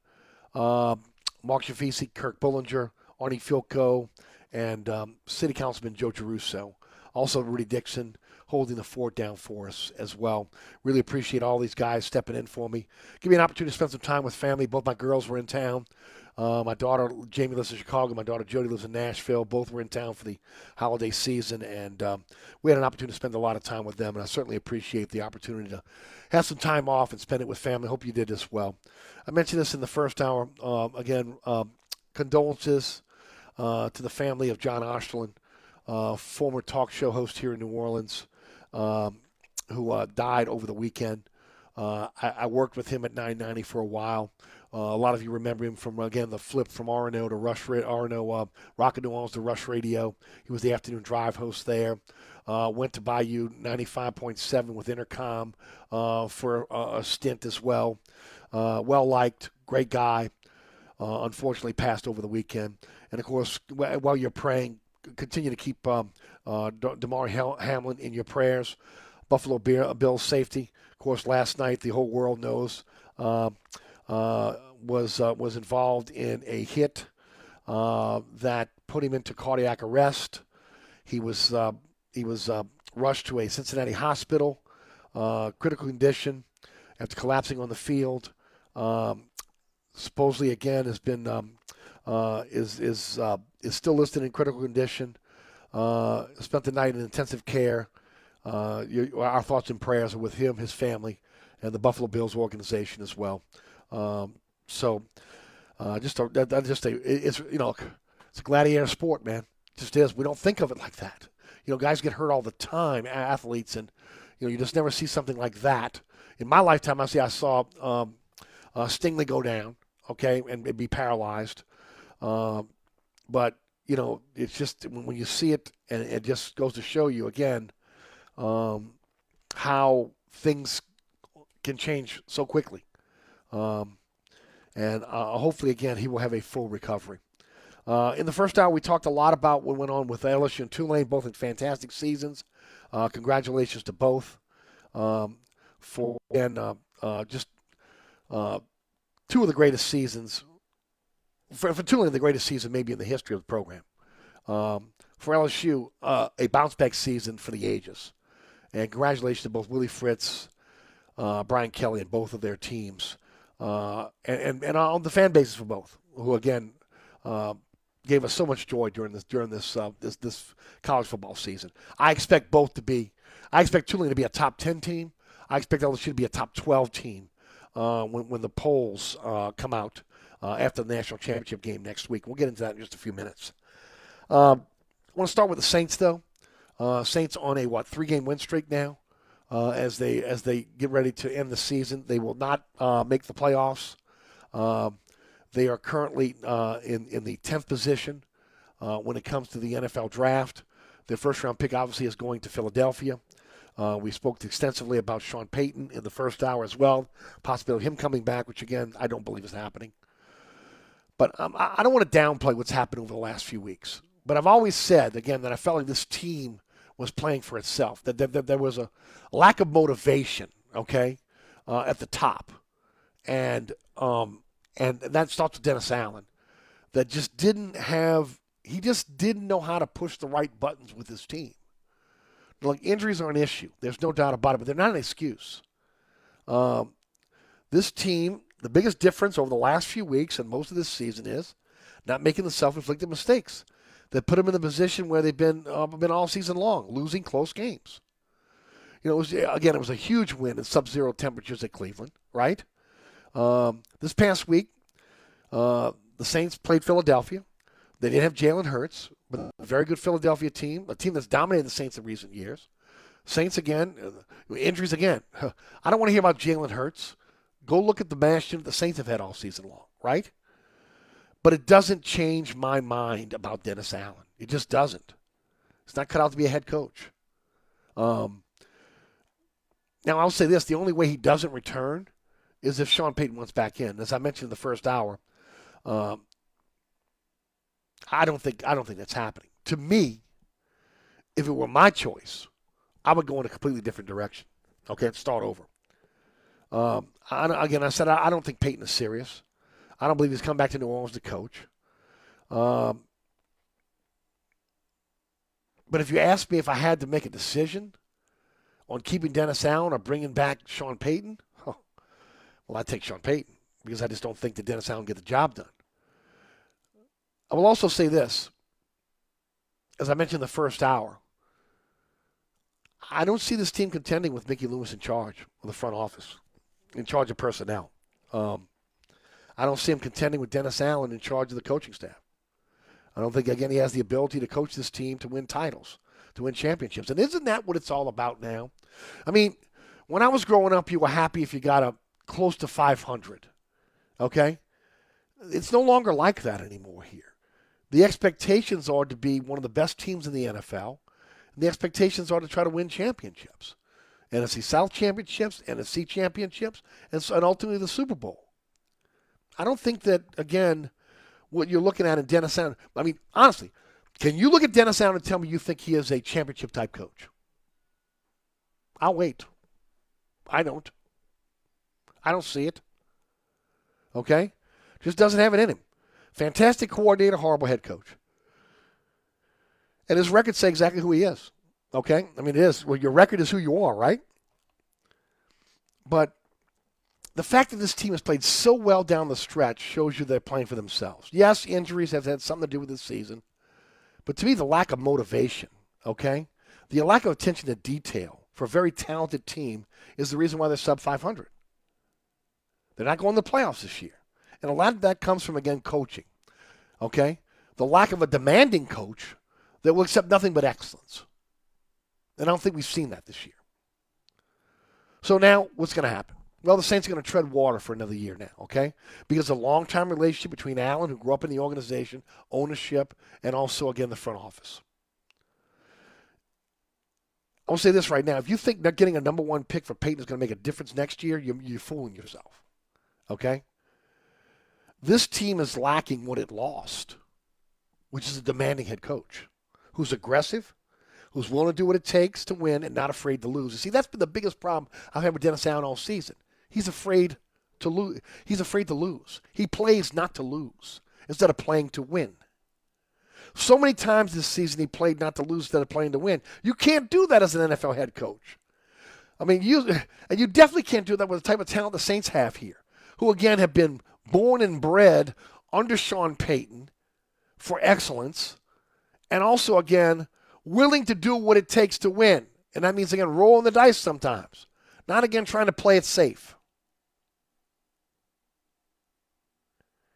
Mark Shafisi, Kirk Bullinger, Arnie Fielkow, and um, City Councilman Joe Giarrusso. Also, Rudy Dixon holding the fort down for us as well. Really appreciate all these guys stepping in for me. Give me an opportunity to spend some time with family. Both my girls were in town. Uh, my daughter Jamie lives in Chicago. My daughter Jody lives in Nashville. Both were in town for the holiday season, and um, we had an opportunity to spend a lot of time with them. And I certainly appreciate the opportunity to have some time off and spend it with family. Hope you did as well. I mentioned this in the first hour. Um, again, um, condolences uh, to the family of John Osterlin, uh, former talk show host here in New Orleans, um, who uh, died over the weekend. Uh, I, I, worked with him at 990 for a while. Uh, a lot of you remember him from again the flip from RNO to Rush RNO uh, New Orleans to Rush Radio. He was the afternoon drive host there. Uh, went to Bayou 95.7 with Entercom for a, a, stint as well. Well liked, great guy. Unfortunately, passed over the weekend. And of course, while you're praying, continue to keep um, Damar Hamlin in your prayers. Buffalo Bills safety. Of course, last night the whole world knows. Uh, was uh, was involved in a hit uh, that put him into cardiac arrest. He was he was rushed to a Cincinnati hospital, critical condition, after collapsing on the field. Um, supposedly, again, has been um, uh, is is uh, is still listed in critical condition. Uh, spent the night in intensive care. our thoughts and prayers are with him, his family, and the Buffalo Bills organization as well. Um, so, uh, just a, that, just a, it's you know, it's a gladiator sport, man. It just is. We don't think of it like that. You know, guys get hurt all the time, athletes, and you know, you just never see something like that. In my lifetime, I see I saw um, uh, Stingley go down, okay, and, be paralyzed. Um, but you know, it's just when you see it, and it just goes to show you again um, how things can change so quickly. Um, and uh, hopefully, again, he will have a full recovery. Uh, in the first hour, we talked a lot about what went on with LSU and Tulane, both in fantastic seasons. Uh, congratulations to both um, for and uh, uh, just uh, two of the greatest seasons. For, for Tulane, the greatest season maybe in the history of the program. Um, for LSU, a bounce back season for the ages. And congratulations to both Willie Fritz, Brian Kelly, and both of their teams uh, and, and, and on the fan bases for both, who again uh, gave us so much joy during this during this uh, this this college football season. I expect both to be. I expect Tulane to be a top ten team. I expect LSU to be a top twelve team uh, when when the polls uh, come out uh, after the national championship game next week. We'll get into that in just a few minutes. Um, I want to start with the Saints though. Saints on a what three game win streak now uh, as they as they get ready to end the season. They will not uh, make the playoffs. Uh, they are currently uh, in in the tenth position uh, when it comes to the NFL draft. Their first round pick obviously is going to Philadelphia. Uh, we spoke extensively about Sean Payton in the first hour as well. Possibility of him coming back, which again I don't believe is happening. But um, I don't want to downplay what's happened over the last few weeks. But I've always said again that I felt like this team was playing for itself. That, that, that there was a lack of motivation. Okay, uh, at the top, and um, and that starts with Dennis Allen, that just didn't have. He just didn't know how to push the right buttons with his team. Like injuries are an issue. There's no doubt about it, but they're not an excuse. Um, this team, the biggest difference over the last few weeks and most of this season is not making the self-inflicted mistakes that put them in the position where they've been uh, been all season long, losing close games. You know, it was, again, it was a huge win in sub-zero temperatures at Cleveland, right? Um, this past week, uh, the Saints played Philadelphia. They didn't have Jalen Hurts, but a very good Philadelphia team, a team that's dominated the Saints in recent years. Saints again, uh, injuries again. I don't want to hear about Jalen Hurts. Go look at the bastion the Saints have had all season long, right? But it doesn't change my mind about Dennis Allen. It just doesn't. It's not cut out to be a head coach. Um, now, I'll say this the only way he doesn't return is if Sean Payton wants back in. As I mentioned in the first hour, um, I don't think I don't think that's happening. To me, if it were my choice, I would go in a completely different direction. Okay, start over. Um, I, again, I said I, I, don't think Payton is serious. I don't believe he's come back to New Orleans to coach. Um, but if you ask me if I had to make a decision on keeping Dennis Allen or bringing back Sean Payton, oh, well, I'd take Sean Payton because I just don't think that Dennis Allen get the job done. I will also say this. As I mentioned the first hour, I don't see this team contending with Mickey Loomis in charge of the front office, in charge of personnel. Um, I don't see him contending with Dennis Allen in charge of the coaching staff. I don't think, again, he has the ability to coach this team to win titles, to win championships. And isn't that what it's all about now? I mean, when I was growing up, you were happy if you got a close to 500. Okay? It's no longer like that anymore here. The expectations are to be one of the best teams in the NFL. And the expectations are to try to win championships. NFC South championships, NFC championships, and, and ultimately the Super Bowl. I don't think that, again, what you're looking at in Dennis Allen, I mean, honestly, can you look at Dennis Allen and tell me you think he is a championship type coach? I'll wait. I don't. I don't see it. Okay? Just doesn't have it in him. Fantastic coordinator, horrible head coach. And his records say exactly who he is. Okay? I mean, it is. Well, your record is who you are, right? But the fact that this team has played so well down the stretch shows you they're playing for themselves. Yes, injuries have had something to do with this season. But to me, the lack of motivation, okay? The lack of attention to detail for a very talented team is the reason why they're sub 500. They're not going to the playoffs this year. And a lot of that comes from, again, coaching. Okay? The lack of a demanding coach that will accept nothing but excellence. And I don't think we've seen that this year. So now, what's going to happen? Well, the Saints are going to tread water for another year now, okay? Because a long time relationship between Allen, who grew up in the organization, ownership, and also, again, the front office. I'll say this right now. If you think not getting a number one pick for Payton is going to make a difference next year, you're, you're fooling yourself, okay? This team is lacking what it lost, which is a demanding head coach who's aggressive, who's willing to do what it takes to win and not afraid to lose. You see, that's been the biggest problem I've had with Dennis Allen all season. He's afraid to lose. He's afraid to lose. He plays not to lose instead of playing to win. So many times this season he played not to lose instead of playing to win. You can't do that as an NFL head coach. I mean, you and you definitely can't do that with the type of talent the Saints have here, who again have been born and bred under Sean Payton for excellence, and also, again, willing to do what it takes to win. And that means, again, rolling the dice sometimes, not again trying to play it safe.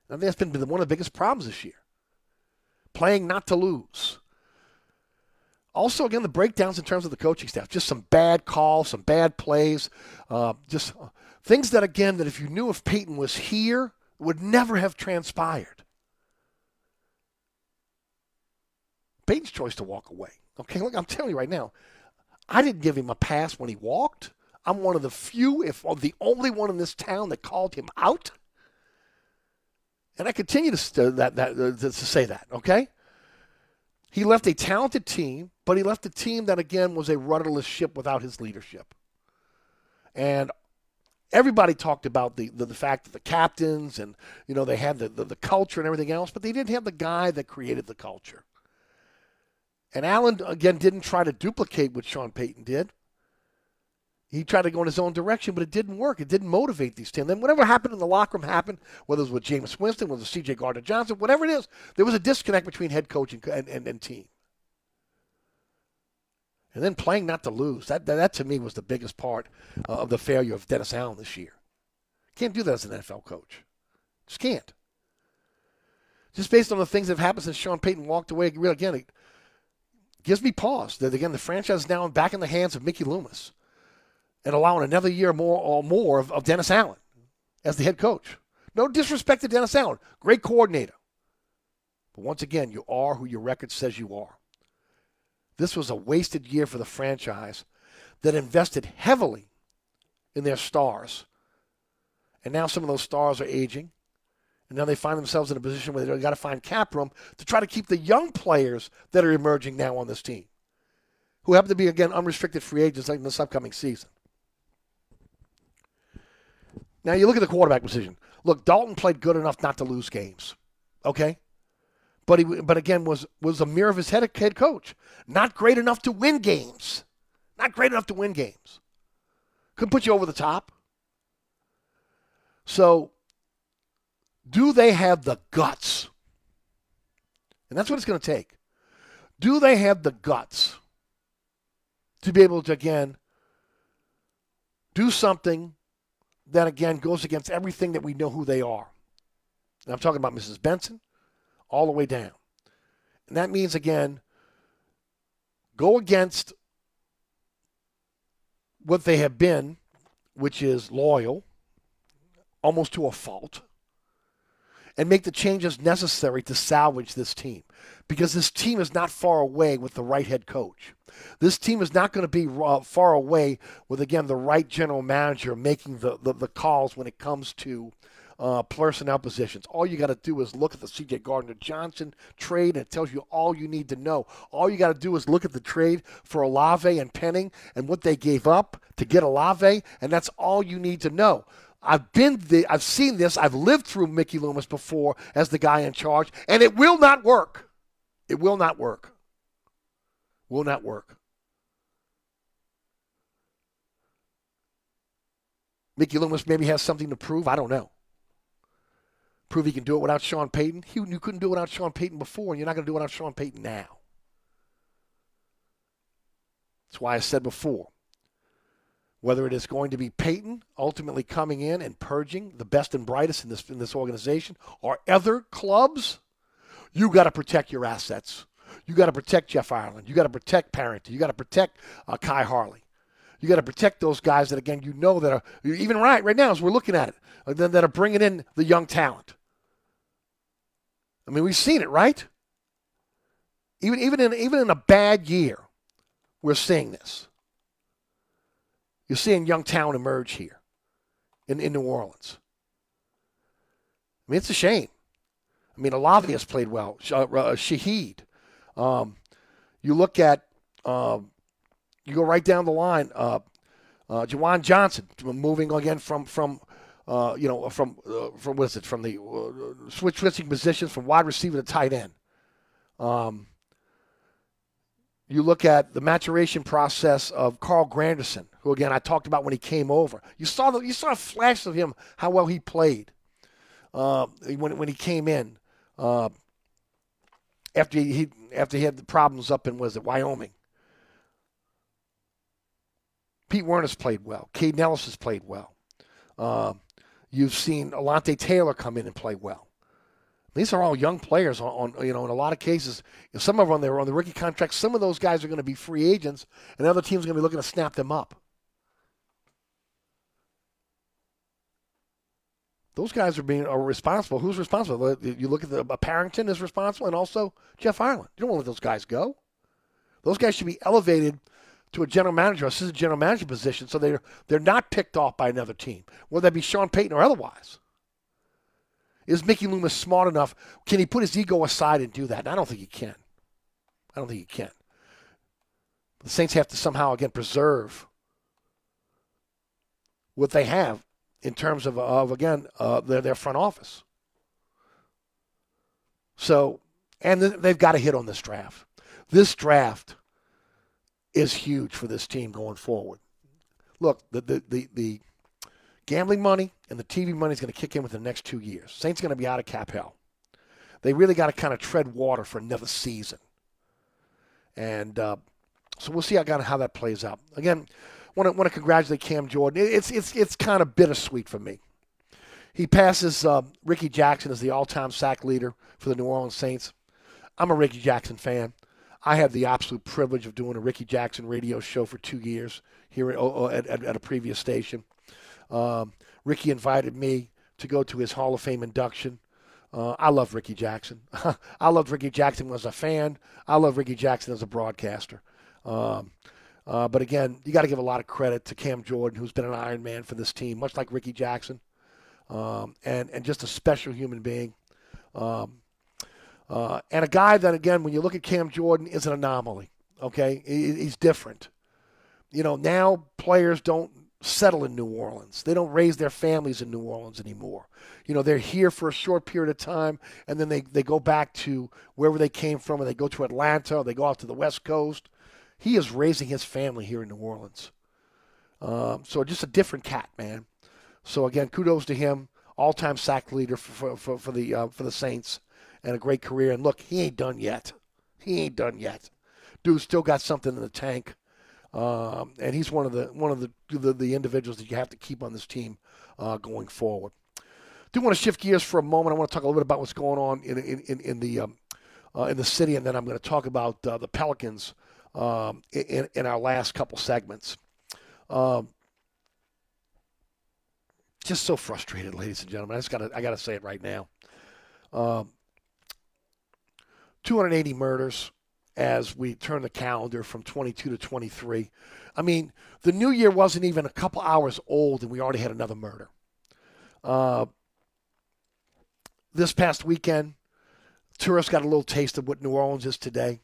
I think that's been one of the biggest problems this year. Playing not to lose. Also, again, the breakdowns in terms of the coaching staff. Just some bad calls, some bad plays. Uh, just uh, things that, again, that if you knew if Payton was here, would never have transpired. Payton's choice to walk away. Okay, look, I'm telling you right now, I didn't give him a pass when he walked. I'm one of the few, if the only one in this town that called him out. And I continue to, st- that, that, uh, to say that, okay? He left a talented team, but he left a team that, again, was a rudderless ship without his leadership. And everybody talked about the, the, the, fact that the captains and, you know, they had the, the, the culture and everything else, but they didn't have the guy that created the culture. And Allen, again, didn't try to duplicate what Sean Payton did. He tried to go in his own direction, but it didn't work. It didn't motivate these teams. Then whatever happened in the locker room happened, whether it was with Jameis Winston, whether it was C.J. Gardner Johnson, whatever it is, there was a disconnect between head coach and, and, and, team. And then playing not to lose. That, that, that to me was the biggest part uh, of the failure of Dennis Allen this year. Can't do that as an NFL coach. Just can't. Just based on the things that have happened since Sean Payton walked away, again, gives me pause that, again, the franchise is now back in the hands of Mickey Loomis and allowing another year more or more of, of Dennis Allen as the head coach. No disrespect to Dennis Allen, great coordinator. But once again, you are who your record says you are. This was a wasted year for the franchise that invested heavily in their stars. And now some of those stars are aging. And now they find themselves in a position where they've got to find cap room to try to keep the young players that are emerging now on this team, who happen to be, again, unrestricted free agents in this upcoming season. Now you look at the quarterback position. Look, Dalton played good enough not to lose games. Okay? But he but again was was a mirror of his head head coach. Not great enough to win games. Not great enough to win games. Couldn't put you over the top. So do they have the guts? And that's what it's going to take. Do they have the guts to be able to again do something that again goes against everything that we know who they are. And I'm talking about Mrs. Benson all the way down. And that means again, go against what they have been, which is loyal, almost to a fault, and make the changes necessary to salvage this team. Because this team is not far away with the right head coach. This team is not going to be uh, far away with, again, the right general manager making the, the, the calls when it comes to uh, personnel positions. All you got to do is look at the C.J. Gardner Johnson trade, and it tells you all you need to know. All you got to do is look at the trade for Olave and Penning and what they gave up to get Olave, and that's all you need to know. I've been the, I've seen this. I've lived through Mickey Loomis before as the guy in charge, and it will not work. It will not work will not work. Mickey Loomis maybe has something to prove. I don't know. Prove he can do it without Sean Payton. He, you couldn't do it without Sean Payton before, and you're not going to do it without Sean Payton now. That's why I said before whether it is going to be Payton ultimately coming in and purging the best and brightest in this in this organization or other clubs, you got to protect your assets. You got to protect Jeff Ireland. You got to protect Parrington. You got to protect uh, Khai Harley. You got to protect those guys that again you know that are even right right now as we're looking at it uh, that are bringing in the young talent. I mean, we've seen it, right? Even even in even in a bad year, we're seeing this. You're seeing young talent emerge here in, in New Orleans. I mean, it's a shame. I mean, Olave has played well. Uh, Shaheed, um, you look at, um, you go right down the line. Uh, uh, Juwan Johnson moving again from from uh, you know from uh, from what is it from the uh, switch switching positions from wide receiver to tight end. Um, you look at the maturation process of Carl Granderson, who again I talked about when he came over. You saw the, you saw a flash of him how well he played uh, when when he came in. Uh, after he after he had the problems up in was it Wyoming. Pete Werner's played well. Kaden Elliss has played well. Uh, you've seen Alontae Taylor come in and play well. These are all young players. On, on you know, in a lot of cases, some of them they were on the rookie contract. Some of those guys are going to be free agents, and other teams are going to be looking to snap them up. those guys are being are responsible. Who's responsible? You look at the uh, Parrington is responsible, and also Jeff Ireland. You don't want to let those guys go. Those guys should be elevated to a general manager, assistant general manager position, so they're they're not picked off by another team, whether that be Sean Payton or otherwise. Is Mickey Loomis smart enough? Can he put his ego aside and do that? And I don't think he can. I don't think he can. The Saints have to somehow again preserve what they have in terms of, of again uh, their their front office. So, and they've got to hit on this draft. This draft is huge for this team going forward. Look, the the the, the gambling money and the TV money is going to kick in within the next two years. Saints going to be out of cap hell. They really got to kind of tread water for another season, and uh, so we'll see how how that plays out. Again, want to want to congratulate Cam Jordan. It's it's it's kind of bittersweet for me. He passes uh, Rickey Jackson as the all-time sack leader for the New Orleans Saints. I'm a Rickey Jackson fan. I had the absolute privilege of doing a Rickey Jackson radio show for two years here at, at, at a previous station. Um, Rickey invited me to go to his Hall of Fame induction. Uh, I love Rickey Jackson. I loved Rickey Jackson as a fan. I love Rickey Jackson as a broadcaster. Um, uh, but again, you got to give a lot of credit to Cam Jordan, who's been an Iron Man for this team, much like Rickey Jackson um, and and just a special human being. Um, uh, and a guy that, again, when you look at Cam Jordan, is an anomaly. Okay, he, he's different. You know, now players don't settle in New Orleans. They don't raise their families in New Orleans anymore. You know, they're here for a short period of time and then they, they go back to wherever they came from and they go to Atlanta or they go out to the West Coast. He is raising his family here in New Orleans. Um, so just a different cat, man. So again, kudos to him, all-time sack leader for for, for the uh, for the Saints, and a great career. And look, he ain't done yet. He ain't done yet. Dude still got something in the tank, um, and he's one of the one of the, the, the individuals that you have to keep on this team uh, going forward. Do want to shift gears for a moment. I want to talk a little bit about what's going on in in, in the um, uh, in the city, and then I'm going to talk about uh, the Pelicans um, in, in our last couple segments. Um, just so frustrated, ladies and gentlemen. I just got to I got to say it right now. Um, 280 murders as we turn the calendar from 22 to 23. I mean, the new year wasn't even a couple hours old, and we already had another murder. Uh, this past weekend, tourists got a little taste of what New Orleans is today.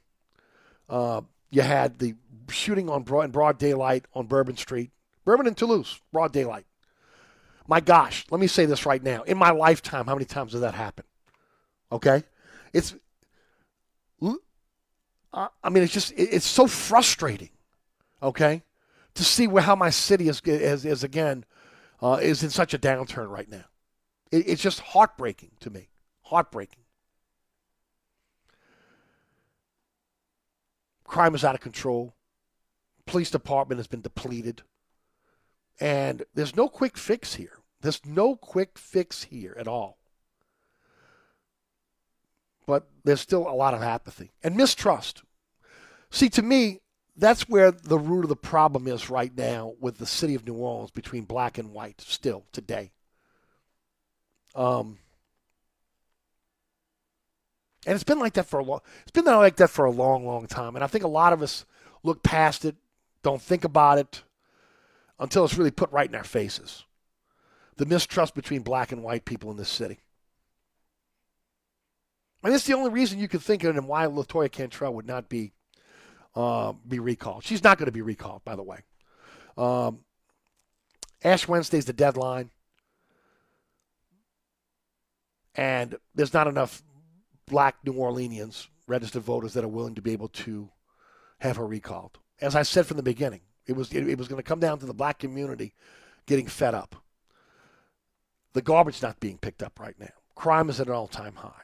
Uh, you had the shooting on broad, in broad daylight on Bourbon Street, Bourbon and Toulouse, broad daylight. My gosh, let me say this right now. In my lifetime, how many times has that happened? Okay? It's, I mean, it's just, it's so frustrating, okay, to see where, how my city is, is, is again, uh, is in such a downturn right now. It, it's just heartbreaking to me. Heartbreaking. Crime is out of control. Police department has been depleted. And there's no quick fix here. There's no quick fix here at all. But there's still a lot of apathy and mistrust. See, to me, that's where the root of the problem is right now with the city of New Orleans between black and white still today. Um, and it's been like that for a long. It's been like that for a long, long time. And I think a lot of us look past it, don't think about it until it's really put right in our faces the mistrust between black and white people in this city. And it's the only reason you could think of and why Latoya Cantrell would not be uh, be recalled. She's not going to be recalled, by the way. Um, Ash Wednesday's the deadline, and there's not enough black New Orleanians, registered voters, that are willing to be able to have her recalled. As I said from the beginning, it was it, it was going to come down to the black community getting fed up. The garbage not being picked up right now. Crime is at an all-time high.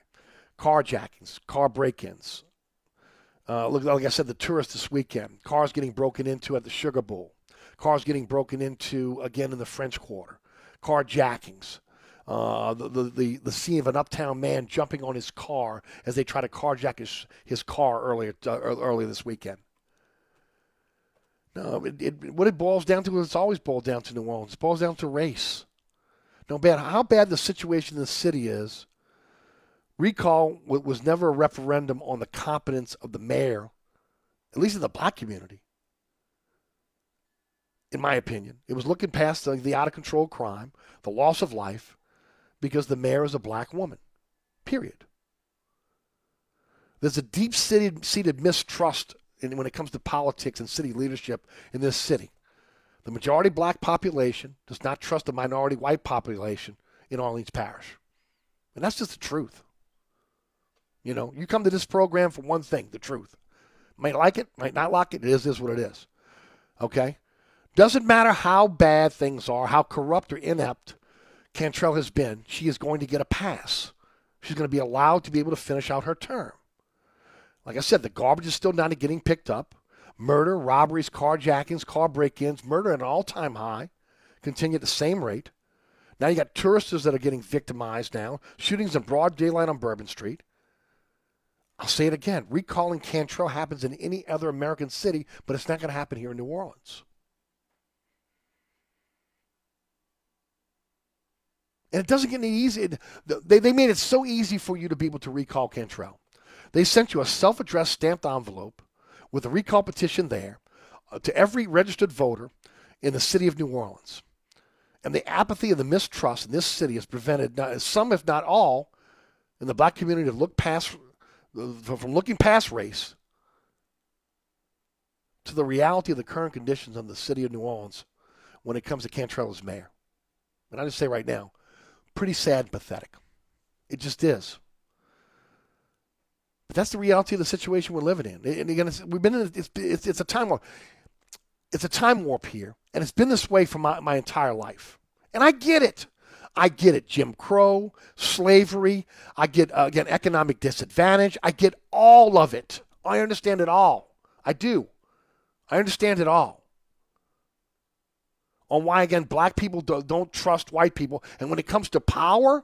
Carjackings, car break-ins. Uh, look, like I said, the tourists this weekend. Cars getting broken into at the Sugar Bowl. Cars getting broken into again in the French Quarter. Carjackings. Uh, the, the, the, scene of an uptown man jumping on his car as they try to carjack his, his car earlier uh, earlier this weekend. No, it, it, what it boils down to is it's always boiled down to New Orleans. It boils down to race no matter how bad the situation in the city is, recall was never a referendum on the competence of the mayor at least in the black community, in my opinion. It was looking past the, the out of control crime, the loss of life, because the mayor is a black woman. Period. There's a deep seated mistrust in, when it comes to politics and city leadership in this city. The majority black population does not trust the minority white population in Orleans Parish. And that's just the truth. You know, you come to this program for one thing, the truth. Might like it, might not like it. It is, is what it is. Okay? Doesn't matter how bad things are, how corrupt or inept Cantrell has been, she is going to get a pass. She's going to be allowed to be able to finish out her term. Like I said, the garbage is still not getting picked up. Murder, robberies, carjackings, car break ins, murder at an all time high, continue at the same rate. Now you got tourists that are getting victimized now, shootings in broad daylight on Bourbon Street. I'll say it again recalling Cantrell happens in any other American city, but it's not going to happen here in New Orleans. And it doesn't get any easy. They, they made it so easy for you to be able to recall Cantrell. They sent you a self addressed stamped envelope with a recall petition there uh, to every registered voter in the city of New Orleans. And the apathy and the mistrust in this city has prevented some, if not all, in the black community to look past from looking past race to the reality of the current conditions in the city of New Orleans when it comes to Cantrell as mayor. And I just say right now, pretty sad and pathetic. It just is. But that's the reality of the situation we're living in. And again, we've been in it's, it's, it's a time warp. It's a time warp here, and it's been this way for my, my entire life. And I get it. I get it. Jim Crow, slavery. I get, uh, again, economic disadvantage. I get all of it. I understand it all. I do. I understand it all. On why, again, black people do, don't trust white people. And when it comes to power,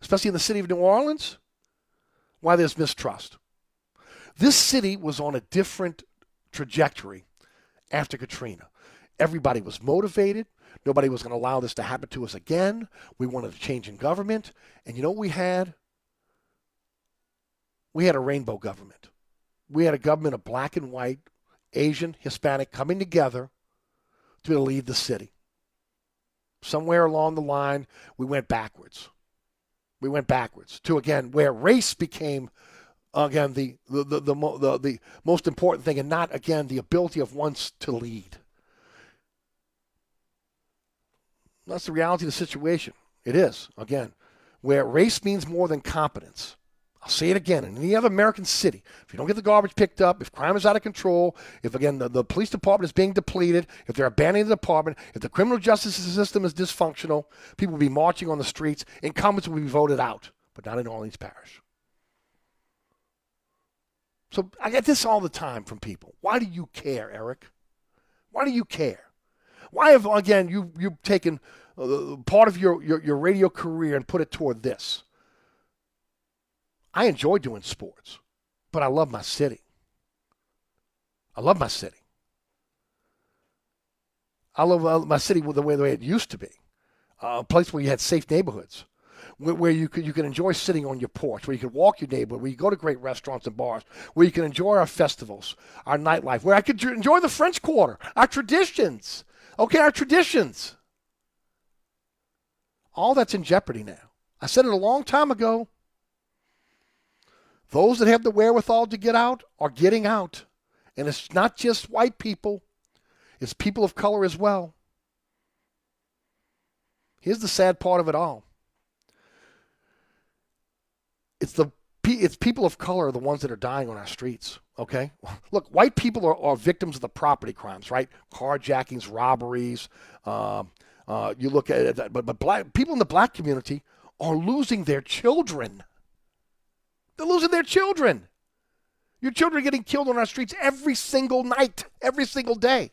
especially in the city of New Orleans, why there's mistrust. This city was on a different trajectory after Katrina. Everybody was motivated. Nobody was going to allow this to happen to us again. We wanted a change in government. And you know what we had? We had a rainbow government. We had a government of black and white, Asian, Hispanic coming together to lead the city. Somewhere along the line, we went backwards. We went backwards to, again, where race became again the the, the the, the, the, most important thing and not again the ability of ones to lead That's the reality of the situation. It is, again, where race means more than competence. I'll say it again. In any other American city, if you don't get the garbage picked up, if crime is out of control, if, again, the, the police department is being depleted, if they're abandoning the department, if the criminal justice system is dysfunctional, people will be marching on the streets, incumbents will be voted out, but not in Orleans Parish. So I get this all the time from people. Why do you care, Eric? Why do you care? Why have again you you've taken uh, part of your, your your radio career and put it toward this? I enjoy doing sports, but I love my city. I love my city. I love uh, my city the way the way it used to be, uh, a place where you had safe neighborhoods, where, you could you could enjoy sitting on your porch, where you could walk your neighborhood, where you go to great restaurants and bars, where you can enjoy our festivals, our nightlife, where I could enjoy the French Quarter, our traditions, Okay, our traditions. All that's in jeopardy now. I said it a long time ago. Those that have the wherewithal to get out are getting out. And it's not just white people, it's people of color as well. Here's the sad part of it all. It's the it's people of color the ones that are dying on our streets. Okay, look, white people are, are victims of the property crimes, right? Carjackings, robberies. Um, uh, you look at it, but but black people in the black community are losing their children. They're losing their children. Your children are getting killed on our streets every single night, every single day.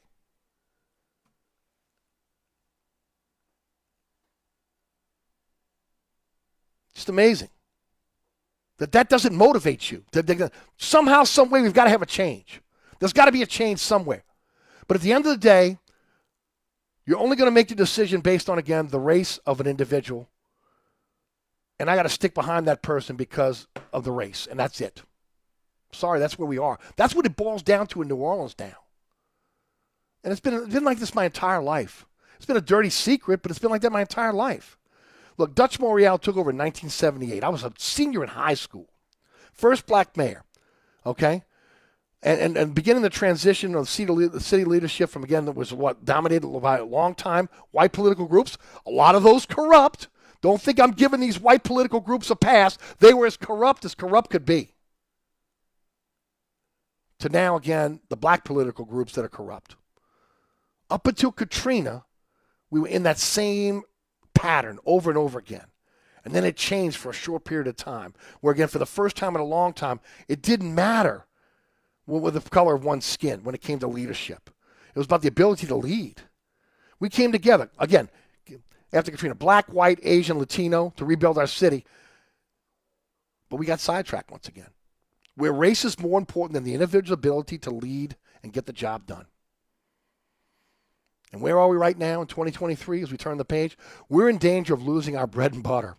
Just amazing that that doesn't motivate you. That somehow, some way, we've got to have a change. There's got to be a change somewhere. But at the end of the day, you're only going to make the decision based on, again, the race of an individual. And I got to stick behind that person because of the race, and that's it. Sorry, that's where we are. That's what it boils down to in New Orleans now. And it's been, it's been like this my entire life. It's been a dirty secret, but it's been like that my entire life. Look, Dutch Morial took over in 1978. I was a senior in high school. First black mayor, okay? And, and, and beginning the transition of city, city leadership from, again, that was what dominated by a long time white political groups, a lot of those corrupt. Don't think I'm giving these white political groups a pass. They were as corrupt as corrupt could be. To now, again, the black political groups that are corrupt. Up until Katrina, we were in that same pattern over and over again. And then it changed for a short period of time, where again, for the first time in a long time, it didn't matter what the color of one's skin when it came to leadership. It was about the ability to lead. We came together, again, after Katrina, black, white, Asian, Latino, to rebuild our city. But we got sidetracked once again. Where race is more important than the individual ability to lead and get the job done. And where are we right now in 2023 as we turn the page? We're in danger of losing our bread and butter,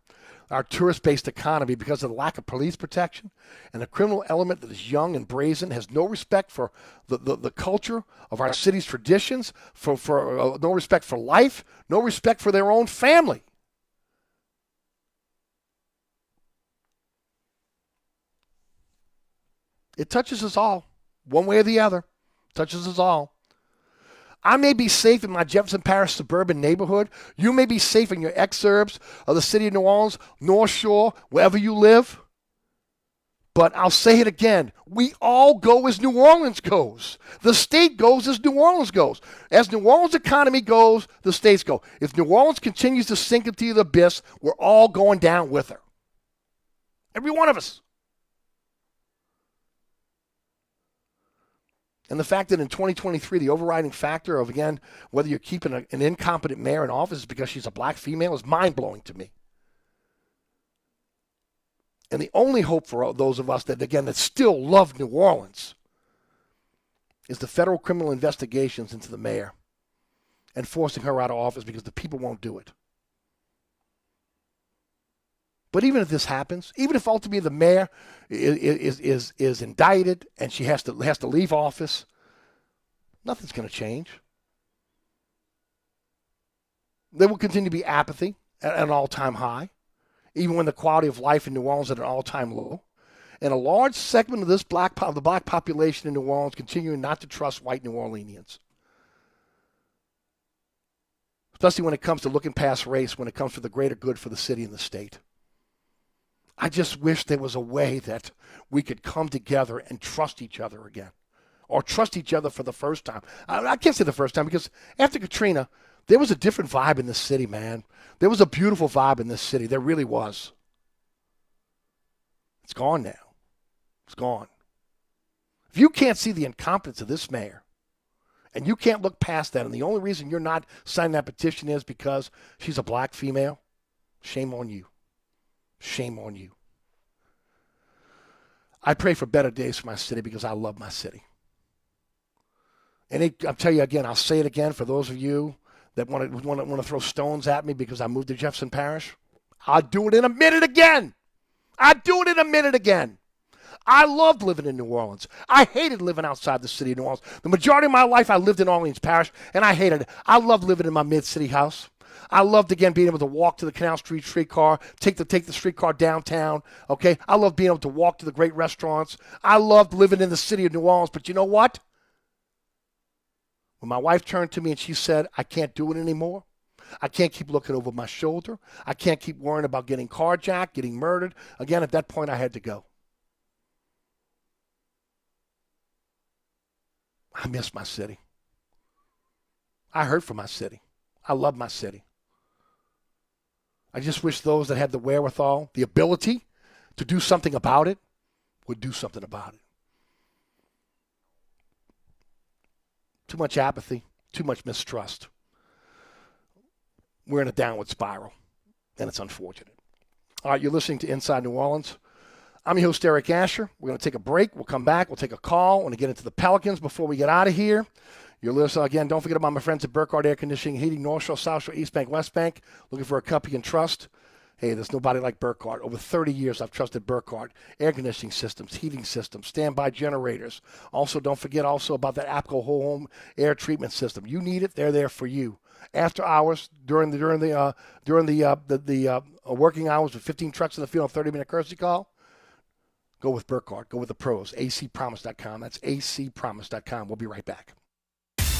our tourist based economy because of the lack of police protection and a criminal element that is young and brazen, has no respect for the, the, the culture of our city's traditions, for, for uh, no respect for life, no respect for their own family. It touches us all, one way or the other. touches us all. I may be safe in my Jefferson Parish suburban neighborhood. You may be safe in your exurbs of the city of New Orleans, North Shore, wherever you live. But I'll say it again. We all go as New Orleans goes. The state goes as New Orleans goes. As New Orleans' economy goes, the states go. If New Orleans continues to sink into the abyss, we're all going down with her. Every one of us. And the fact that in 2023, the overriding factor of, again, whether you're keeping a, an incompetent mayor in office is because she's a black female is mind blowing to me. And the only hope for those of us that, again, that still love New Orleans is the federal criminal investigations into the mayor and forcing her out of office because the people won't do it. But even if this happens, even if ultimately the mayor is, is, is, indicted and she has to, has to leave office, nothing's going to change. There will continue to be apathy at an all time high, even when the quality of life in New Orleans is at an all time low. And a large segment of this black of the black population in New Orleans continuing not to trust white New Orleanians. Especially when it comes to looking past race, when it comes to the greater good for the city and the state. I just wish there was a way that we could come together and trust each other again, or trust each other for the first time. I, I can't say the first time because after Katrina, there was a different vibe in this city, man. There was a beautiful vibe in this city. There really was. It's gone now. It's gone. If you can't see the incompetence of this mayor, and you can't look past that, and the only reason you're not signing that petition is because she's a black female, shame on you. Shame on you. I pray for better days for my city because I love my city. And it, I'll tell you again, I'll say it again for those of you that want to, want to, want to throw stones at me because I moved to Jefferson Parish. I'll do it in a minute again. I'll do it in a minute again. I loved living in New Orleans. I hated living outside the city of New Orleans. The majority of my life, I lived in Orleans Parish, and I hated it. I loved living in my mid city house. I loved again being able to walk to the Canal Street streetcar, take the take the streetcar downtown. Okay, I loved being able to walk to the great restaurants. I loved living in the city of New Orleans. But you know what? When my wife turned to me and she said, "I can't do it anymore," I can't keep looking over my shoulder. I can't keep worrying about getting carjacked, getting murdered. Again, at that point, I had to go. I miss my city. I hurt for my city. I love my city. I just wish those that had the wherewithal, the ability to do something about it, would do something about it. Too much apathy, too much mistrust. We're in a downward spiral, and it's unfortunate. All right, you're listening to Inside New Orleans. I'm your host, Eric Asher. We're going to take a break. We'll come back. We'll take a call. I want to get into the Pelicans before we get out of here. You're listening again. Don't forget about my friends at Burkhardt Air Conditioning, Heating, North Shore, South Shore, East Bank, West Bank. Looking for a company you can trust. Hey, there's nobody like Burkhardt. Over 30 years, I've trusted Burkhardt. Air conditioning systems, heating systems, standby generators. Also, don't forget also about that APCO whole home air treatment system. You need it, they're there for you. After hours, during the during the uh, during the uh, the, the uh, working hours with 15 trucks in the field, 30 minute courtesy call. Go with Burkhardt. Go with the pros. acpromise.com. That's acpromise.com. We'll be right back.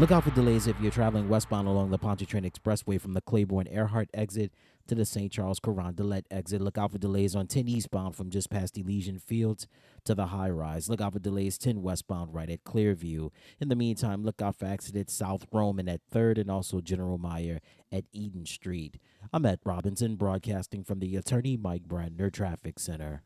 Look out for delays if you're traveling westbound along the Pontchartrain Expressway from the Claiborne Earhart exit to the St. Charles Carondelet exit. Look out for delays on 10 eastbound from just past Elysian Fields to the high rise. Look out for delays 10 westbound right at Clearview. In the meantime, look out for accidents South Roman at 3rd and also General Meyer at Eden Street. I'm Ed Robinson, broadcasting from the Attorney Mike Brandner Traffic Center.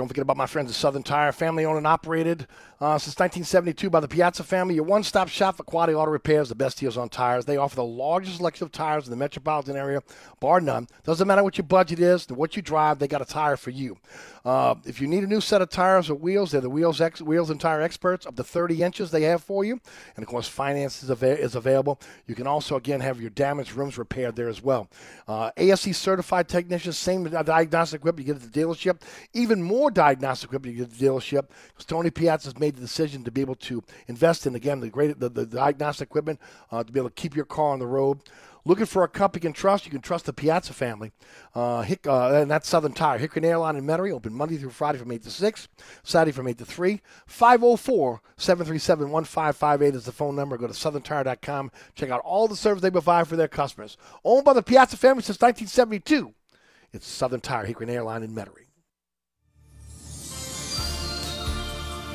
Don't forget about my friends at Southern Tire, family owned and operated uh, since 1972 by the Piazza family. Your one stop shop for quality auto repairs, the best deals on tires. They offer the largest selection of tires in the metropolitan area, bar none. Doesn't matter what your budget is, what you drive, they got a tire for you. Uh, if you need a new set of tires or wheels, they're the wheels ex- wheels and tire experts. Up to 30 inches they have for you, and of course finance is, ava- is available. You can also again have your damaged rims repaired there as well. Uh, ASE certified technicians, same diagnostic equipment you get at the dealership. Even more diagnostic equipment get the dealership because Tony Piazza has made the decision to be able to invest in again the great the, the diagnostic equipment uh, to be able to keep your car on the road. Looking for a company you can trust? You can trust the Piazza family. Uh, Hick, uh, and that's Southern Tire. Hickory Airline in Metairie, open Monday through Friday from 8 to 6, Saturday from 8 to 3. 504 737 1558 is the phone number. Go to southerntire.com. Check out all the service they provide for their customers. Owned by the Piazza family since 1972. It's Southern Tire, Hickory Airline in Metairie.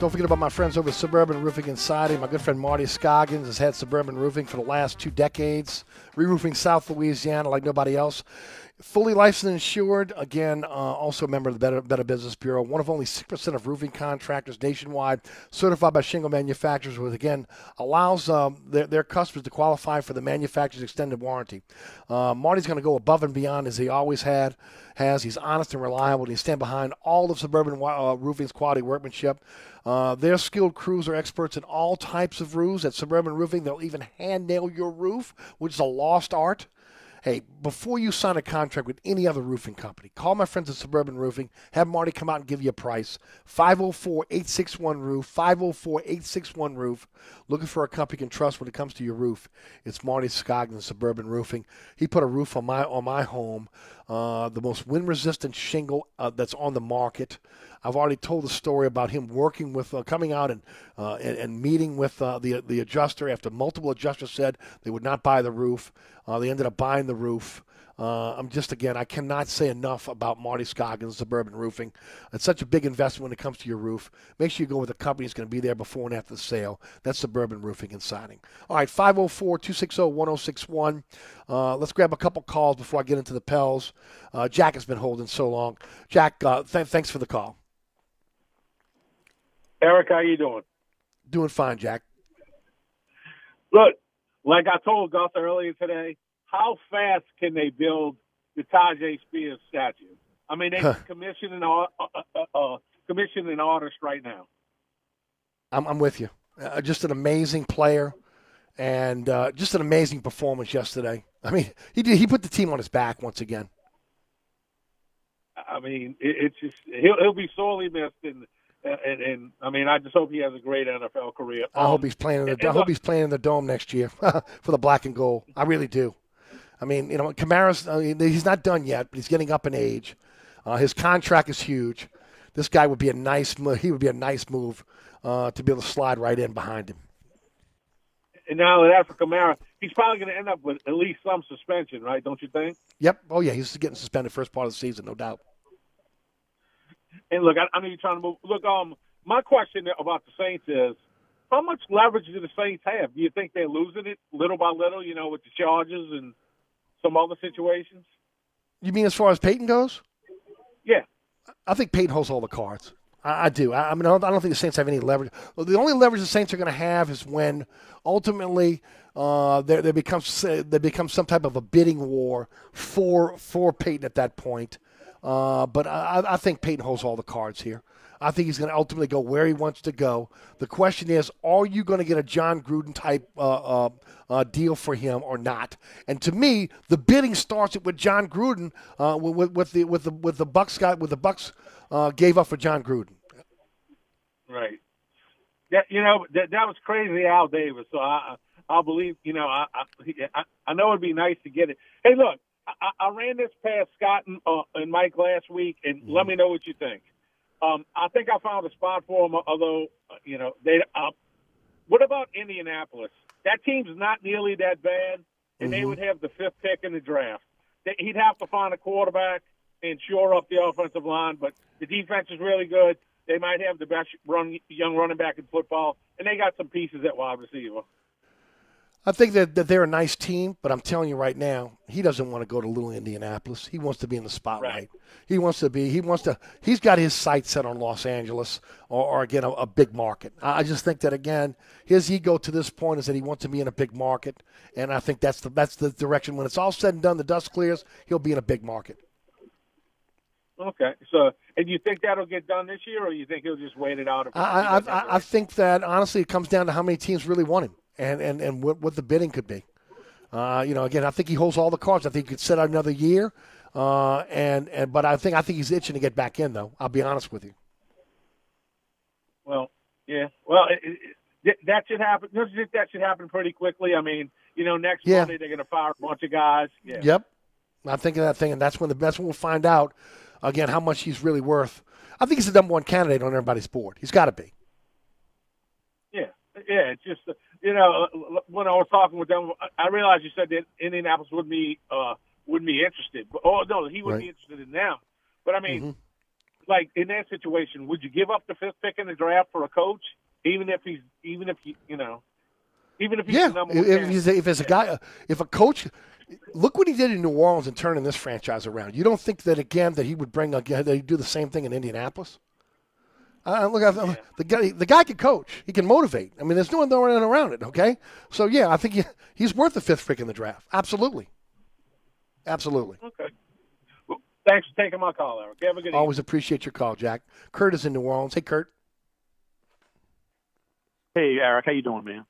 Don't forget about my friends over at Suburban Roofing and Siding. My good friend Marty Scoggins has had Suburban Roofing for the last two decades, re-roofing South Louisiana like nobody else. Fully licensed and insured, again, uh, also a member of the Better, Better Business Bureau, one of only 6% of roofing contractors nationwide, certified by shingle manufacturers, which again allows um, their, their customers to qualify for the manufacturer's extended warranty. Uh, Marty's going to go above and beyond as he always had, has. He's honest and reliable, and he stand behind all of Suburban uh, Roofing's quality workmanship. Uh, their skilled crews are experts in all types of roofs. At Suburban Roofing, they'll even hand nail your roof, which is a lost art. Hey, before you sign a contract with any other roofing company, call my friends at Suburban Roofing. Have Marty come out and give you a price. 504 861 Roof. 504 861 Roof. Looking for a company you can trust when it comes to your roof. It's Marty Scoggin, Suburban Roofing. He put a roof on my on my home, uh, the most wind resistant shingle uh, that's on the market. I've already told the story about him working with, uh, coming out and, uh, and, and meeting with uh, the the adjuster after multiple adjusters said they would not buy the roof. Uh, they ended up buying the roof. Uh, I'm just again, I cannot say enough about Marty Scoggins, Suburban Roofing. It's such a big investment when it comes to your roof. Make sure you go with a company that's going to be there before and after the sale. That's Suburban Roofing and Siding. All right, 504 260 1061. Uh, let's grab a couple calls before I get into the Pels. Jack has been holding so long. Jack, th- thanks for the call. Eric, how you doing? Doing fine, Jack. Look, like I told Gus earlier today, how fast can they build the Tyjae Spears statue? I mean, they're commissioning uh, uh, uh, commissioning artists right now. I'm, I'm with you. Uh, just an amazing player, and uh, just an amazing performance yesterday. I mean, he did, he put the team on his back once again. I mean, it, it's just he'll he'll be sorely missed, and, and and I mean, I just hope he has a great NFL career. I hope he's playing in the. and I hope he's playing in the dome next year for the black and gold. I really do. I mean, you know, Kamara's I mean, he's not done yet, but he's getting up in age. Uh, his contract is huge. This guy would be a nice. He would be a nice move uh, to be able to slide right in behind him. And now that for Kamara, he's probably going to end up with at least some suspension, right? Don't you think? Yep. Oh yeah, he's getting suspended first part of the season, no doubt. And look, I, I know you're trying to move. Look, um, my question about the Saints is, how much leverage do the Saints have? Do you think they're losing it little by little? You know, with the charges and some other situations. You mean as far as Payton goes? Yeah. I think Payton holds all the cards. I, I do. I, I mean, I don't, I don't think the Saints have any leverage. The only leverage the Saints are going to have is when ultimately uh, there there becomes there becomes some type of a bidding war for for Payton at that point. Uh, but I, I think Payton holds all the cards here. I think he's going to ultimately go where he wants to go. The question is, are you going to get a Jon Gruden type uh, uh, uh, deal for him or not? And to me, the bidding starts with Jon Gruden uh, with, with the with the with the Bucs guy with the Bucs uh, gave up for Jon Gruden. Right. That you know that that was crazy, Al Davis. So I I'll believe you know I I, I know it'd be nice to get it. Hey, look, I, I ran this past Scott and, uh, and Mike last week, and let me know what you think. Um, I think I found a spot for him. Although uh, you know they. Uh, what about Indianapolis? That team's not nearly that bad, and they Mhm. would have the fifth pick in the draft. They, he'd have to find a quarterback and shore up the offensive line, but the defense is really good. They might have the best run, young running back in football, and they got some pieces at wide receiver. I think that, that they're a nice team, but I'm telling you right now, he doesn't want to go to little Indianapolis. He wants to be in the spotlight. He wants to be. He wants to. He's got his sights set on Los Angeles or, or again a, a big market. I I just think that again, his ego to this point is that he wants to be in a big market, and I think that's the that's the direction. When it's all said and done, the dust clears, he'll be in a big market. Okay, so and you think that'll get done this year, or you think he'll just wait it out? I, I, I, I think that honestly, it comes down to how many teams really want him, and and and what, what the bidding could be. Uh, you know, again, I think he holds all the cards. I think he could sit out another year, uh, and and but I think I think he's itching to get back in, though. I'll be honest with you. Well, yeah. Well, it, it, that should happen. Don't you think that should happen pretty quickly? I mean, you know, next Yeah. Monday they're going to fire a bunch of guys. Yeah. Yep, I'm thinking that thing, and that's when the that's when we'll find out again how much he's really worth. I think he's the number one candidate on everybody's board. He's got to be. Yeah, yeah. It's just uh, you know when I was talking with them, I realized you said that Indianapolis would be uh, wouldn't be interested. But, oh no, he wouldn't be interested in them. But I mean, Mhm. like in that situation, would you give up the fifth pick in the draft for a coach, even if he's even if he you know, even if he's Yeah, if, he's if it's a guy, if a coach, Look what he did in New Orleans and turning this franchise around. You don't think that again that he would bring again that he'd do the same thing in Indianapolis? Uh, look, I, the guy the guy can coach. He can motivate. I mean, there's no no one around it. Okay, so yeah, I think he, he's worth the fifth pick in the draft. Absolutely, absolutely. Okay. Well, thanks for taking my call, Eric. Have a good evening. Always appreciate your call, Jack. Kurt is in New Orleans. Hey, Kurt. Hey, Eric, how you doing, man?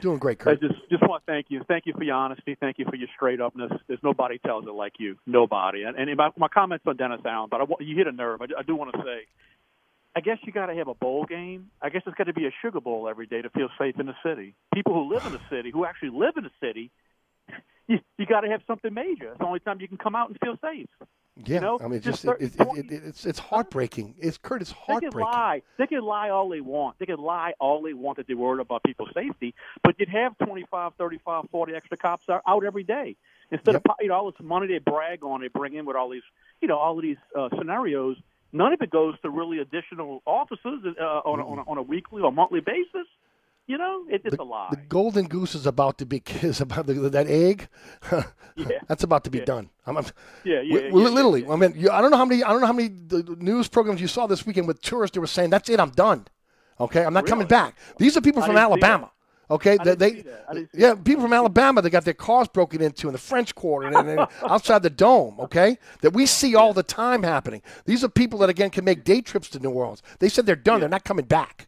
Doing great, I Kurt. just just want to thank you. Thank you for your honesty. Thank you for your straight upness. There's nobody tells it like you. Nobody. And, and my, my comments on Dennis Allen, but I, you hit a nerve. I, I do want to say, I guess you got to have a bowl game. I guess it's got to be a sugar bowl every day to feel safe in the city. People who live in the city, who actually live in the city, you, you got to have something major. It's the only time you can come out and feel safe. Yeah, You know, I mean, just just it, it, it, it, it's it's heartbreaking. It's Kurt. It's They can lie. They can lie all they want. They can lie all they want that they're worried about people's safety. But you'd have 25, 35, 40 extra cops out every day. Instead of you know all this money they brag on, they bring in with all these you know all of these uh, scenarios. None of it goes to really additional offices uh, on, a, on, a, on a weekly or monthly basis. You know, it, it's a lie. The golden goose is about to be is about the, that egg. yeah. That's about to be Yeah. done. I'm, I'm, Yeah, yeah, we- yeah, literally. I mean, you, I don't know how many. I don't know how many the the news programs you saw this weekend with tourists. They were saying, "That's it. I'm done. Okay, I'm not coming back." These are people I from Alabama. Okay, they, they see that. I didn't yeah, people from Alabama. They got their cars broken into in the French Quarter and, outside the dome. Okay, that we see all the time happening. These are people that again can make day trips to New Orleans. They said they're done. They're not coming back.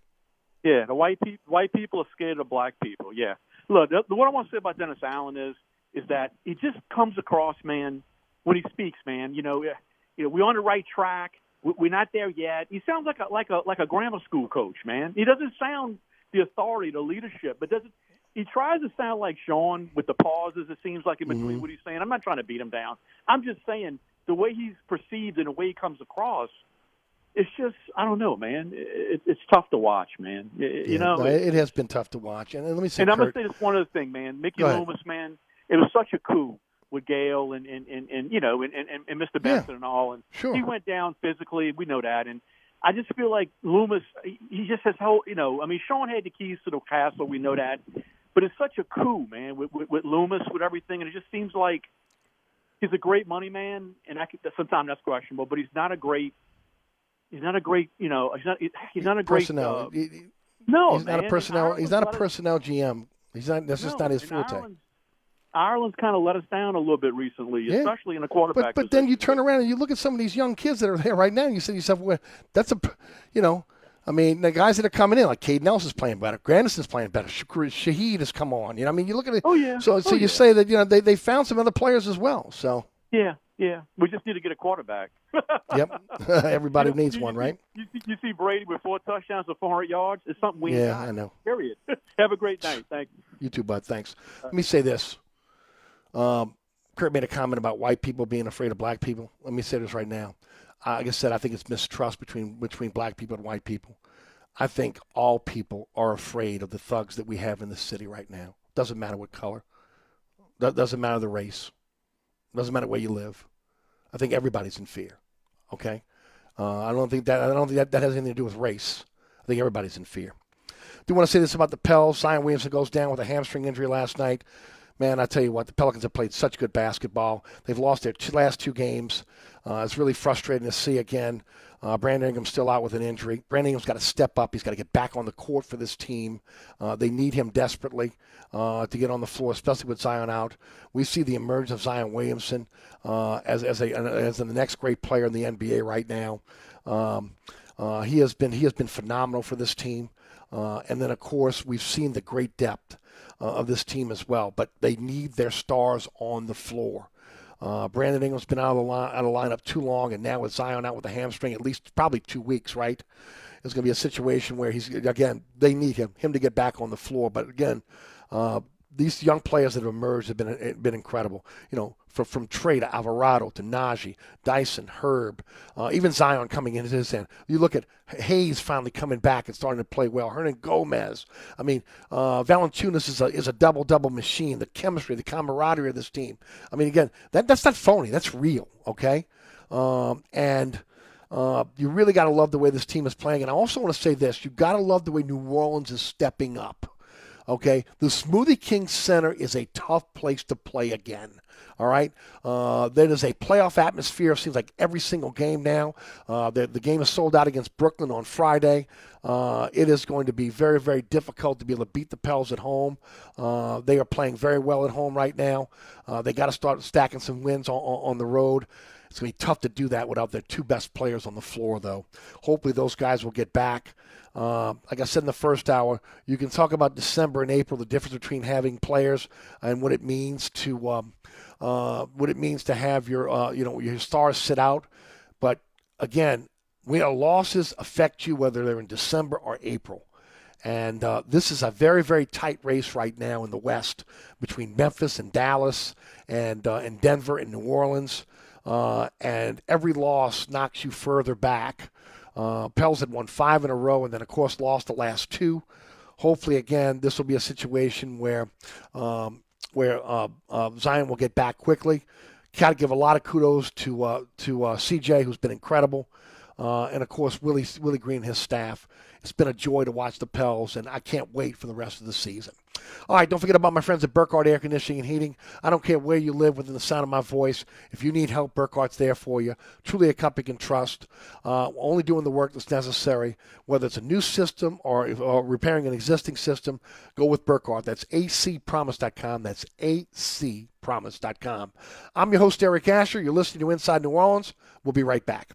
Yeah, the white people white people are scared of black people. Yeah. Look, the, what I want to say about Dennis Allen is is that he just comes across, man, when he speaks, man. You know, you know, we're on the right track. We- We're not there yet. He sounds like a like a like a grammar school coach, man. He doesn't sound the authority, the leadership, but doesn't. He tries to sound like Sean with the pauses. It seems like in between Mm-hmm. what he's saying. I'm not trying to beat him down. I'm just saying the way he's perceived and the way he comes across. It's just I don't know, man. It, it's tough to watch, man. You Yeah, know, no, it, it has been tough to watch. And, and let me say, and I'm gonna say this one other thing, man. Mickey. Loomis, man, it was such a coup with Gayle and and and, and you know and, and and Mr. Benson and all, and Sure. he went down physically. We know that, and I just feel like Loomis, he just has whole, you know. I mean, Sean had the keys to the castle. We know that, but it's such a coup, man, with with, with Loomis, with everything, and it just seems like he's a great money man, and I could, sometimes that's questionable, but he's not a great. He's not a great, you know. He's not. He's not a great. personnel. Uh, He- he- no, he's not a personnel. He's not a personnel GM. He's not. That's just No, not his forte. Ireland's, Ireland's kind of let us down a little bit recently, Yeah. especially in the quarterback. But but then you turn around and you look at some of these young kids that are there right now, and you say to yourself, well, "That's a, you know." I mean, the guys that are coming in, like Kaden Elliss's playing better, Granderson's playing better, Shah- Shaheed has come on. You know, I mean, you look at it. Oh, yeah. So, so Oh, you yeah. say that you know they, they found some other players as well. So, Yeah, yeah. We just need to get a quarterback. yep, everybody You know, needs you- one, right? You, see- you see Brady with four touchdowns for 400 yards. It's something we Yeah. I know. Period. Have a great night. Thank you. You too, bud. Thanks. Let me say this. Um, Kurt made a comment about white people being afraid of black people. Let me say this right now. Uh, like I said, I think it's mistrust between between black people and white people. I think all people are afraid of the thugs that we have in the city right now. Doesn't matter what color. Do- Doesn't matter the race. Doesn't matter where you live. I think everybody's in fear. Okay. Uh, I don't think that I don't think that, that has anything to do with race. I think everybody's in fear. Do you want to say this about the Pels? Zion Williamson goes down with a hamstring injury last night. Man, I tell you what, the Pelicans have played such good basketball. They've lost their two, last two games. Uh, it's really frustrating to see again. Uh, Brandon Ingram's still out with an injury. Brandon Ingram's got to step up. He's got to get back on the court for this team. Uh, they need him desperately uh, to get on the floor, especially with Zion out. We see the emergence of Zion Williamson uh, as as a as the next great player in the NBA right now. Um, uh, he has been he has been phenomenal for this team. And then, of course, we've seen the great depth uh, of this team as well. But they need their stars on the floor. Uh, Brandon Ingram's been out of the line, out of lineup too long, and now with Zion out with a hamstring, at least probably two weeks, right? It's going to be a situation where he's again they need him him to get back on the floor. But again, uh, these young players that have emerged have been been incredible. You know, from from Trey to Alvarado to Naji, Dyson, Herb, uh, even Zion coming into his end. You look at Hayes finally coming back and starting to play well. Hernangomez. I mean, uh, Valanciunas is a is a double double machine. The chemistry, the camaraderie of this team. I mean, again, that that's not phony. That's real. Okay, um, and. Uh, you really got to love the way this team is playing. And I also want to say this you got to love the way New Orleans is stepping up. Okay, the Smoothie King Center is a tough place to play again. All right, uh, there is a playoff atmosphere. Seems like every single game now. Uh, the, the game is sold out against Brooklyn on Friday. Uh, it is going to be very, very difficult to be able to beat the Pels at home. Uh, they are playing very well at home right now. Uh, they got to start stacking some wins on, on, on the road. It's going to be tough to do that without their two best players on the floor, though. Hopefully, those guys will get back. Uh, like I said in the first hour, you can talk about December and April, the difference between having players and what it means to um, uh, what it means to have your uh, you know your stars sit out. But again, we losses affect you whether they're in December or April. And uh, this is a very, very tight race right now in the West between Memphis and Dallas and, uh, and Denver and New Orleans. Uh, and every loss knocks you further back. Uh, Pels had won five in a row and then, of course, lost the last two. Hopefully, again, this will be a situation where um, where uh, uh, Zion will get back quickly. Got to give a lot of kudos to uh, to uh, CJ, who's been incredible, uh, and of course Willie Willie Green and his staff. It's been a joy to watch the Pels, and I can't wait for the rest of the season. All right, don't forget about my friends at Burkhardt Air Conditioning and Heating. I don't care where you live within the sound of my voice. If you need help, Burkhardt's there for you. Truly a company you can trust. Uh, only doing the work that's necessary. Whether it's a new system or, or repairing an existing system, go with Burkhardt. That's acpromise.com. That's acpromise.com. I'm your host, Eric Asher. You're listening to Inside New Orleans. We'll be right back.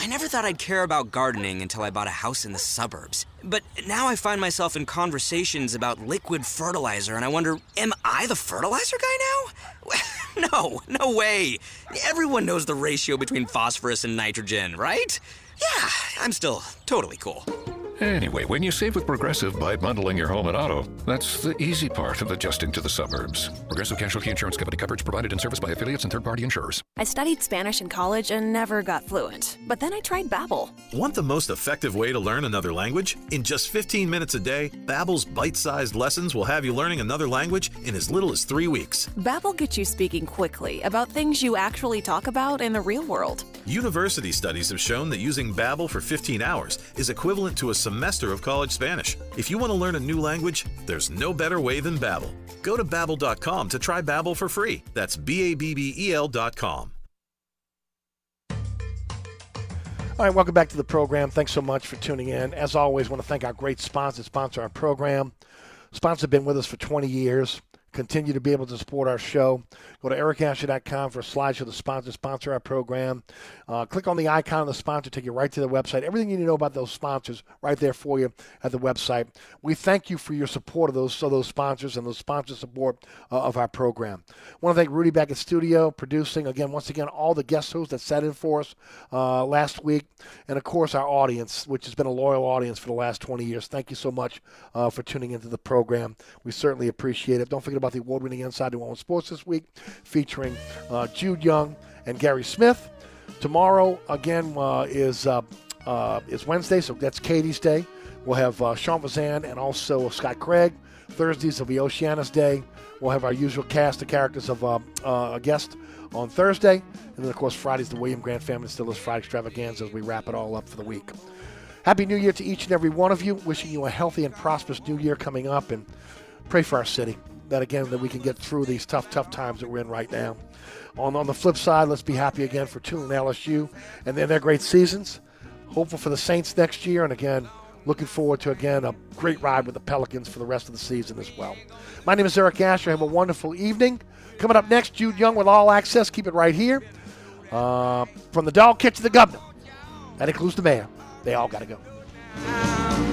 I never thought I'd care about gardening until I bought a house in the suburbs. But now I find myself in conversations about liquid fertilizer, and I wonder, am I the fertilizer guy now? no, no way. Everyone knows the ratio between phosphorus and nitrogen, right? Yeah, I'm still totally cool. Anyway, when you save with Progressive by bundling your home and auto, that's the easy part of adjusting to the suburbs. Progressive Casualty Insurance Company coverage provided in service by affiliates and third-party insurers. I studied Spanish in college and never got fluent. But then I tried Babbel. Want the most effective way to learn another language? In just 15 minutes a day, Babbel's bite-sized lessons will have you learning another language in as little as 3 weeks. Babbel gets you speaking quickly about things you actually talk about in the real world. University studies have shown that using Babbel for 15 hours is equivalent to a semester of college Spanish. If you want to learn a new language, there's no better way than Babbel. Go to babbel.com to try Babbel for free. That's b a b b e l.com. All right, welcome back to the program. Thanks so much for tuning in. As always, want to thank our great sponsors, sponsor our program. Sponsors have been with us for 20 years. Continue to be able to support our show. Go to ericasher.com for a slideshow to sponsor, sponsor our program. Uh, click on the icon of the sponsor, take you right to the website. Everything you need to know about those sponsors right there for you at the website. We thank you for your support of those, of those sponsors and those sponsor support uh, of our program. I want to thank Rudy back at studio, producing, again, once again, all the guest hosts that sat in for us uh, last week. And, of course, our audience, which has been a loyal audience for the last 20 years. Thank you so much uh, for tuning into the program. We certainly appreciate it. Don't forget about the award winning Inside New Orleans Sports this week, featuring uh, Jude Young and Gary Smith. Tomorrow, again, uh, is, uh, uh, is Wednesday, so that's Katie's Day. We'll have uh, Sean Vazan and also Scott Craig. Thursdays will be Oceana's Day. We'll have our usual cast of characters of uh, uh, a guest on Thursday. And then, of course, Friday's the William Grant Family Distillers Friday Extravaganza as we wrap it all up for the week. Happy New Year to each and every one of you. Wishing you a healthy and prosperous New Year coming up. And pray for our city that, again, that we can get through these tough, tough times that we're in right now. On, on the flip side, let's be happy again for Tulane LSU and then their great seasons. Hopeful for the Saints next year. And again, looking forward to, again, a great ride with the Pelicans for the rest of the season as well. My name is Eric Asher. Have a wonderful evening. Coming up next, Jude Young with All Access. Keep it right here. Uh, from the dog catch to the governor. That includes the mayor. They all got to go.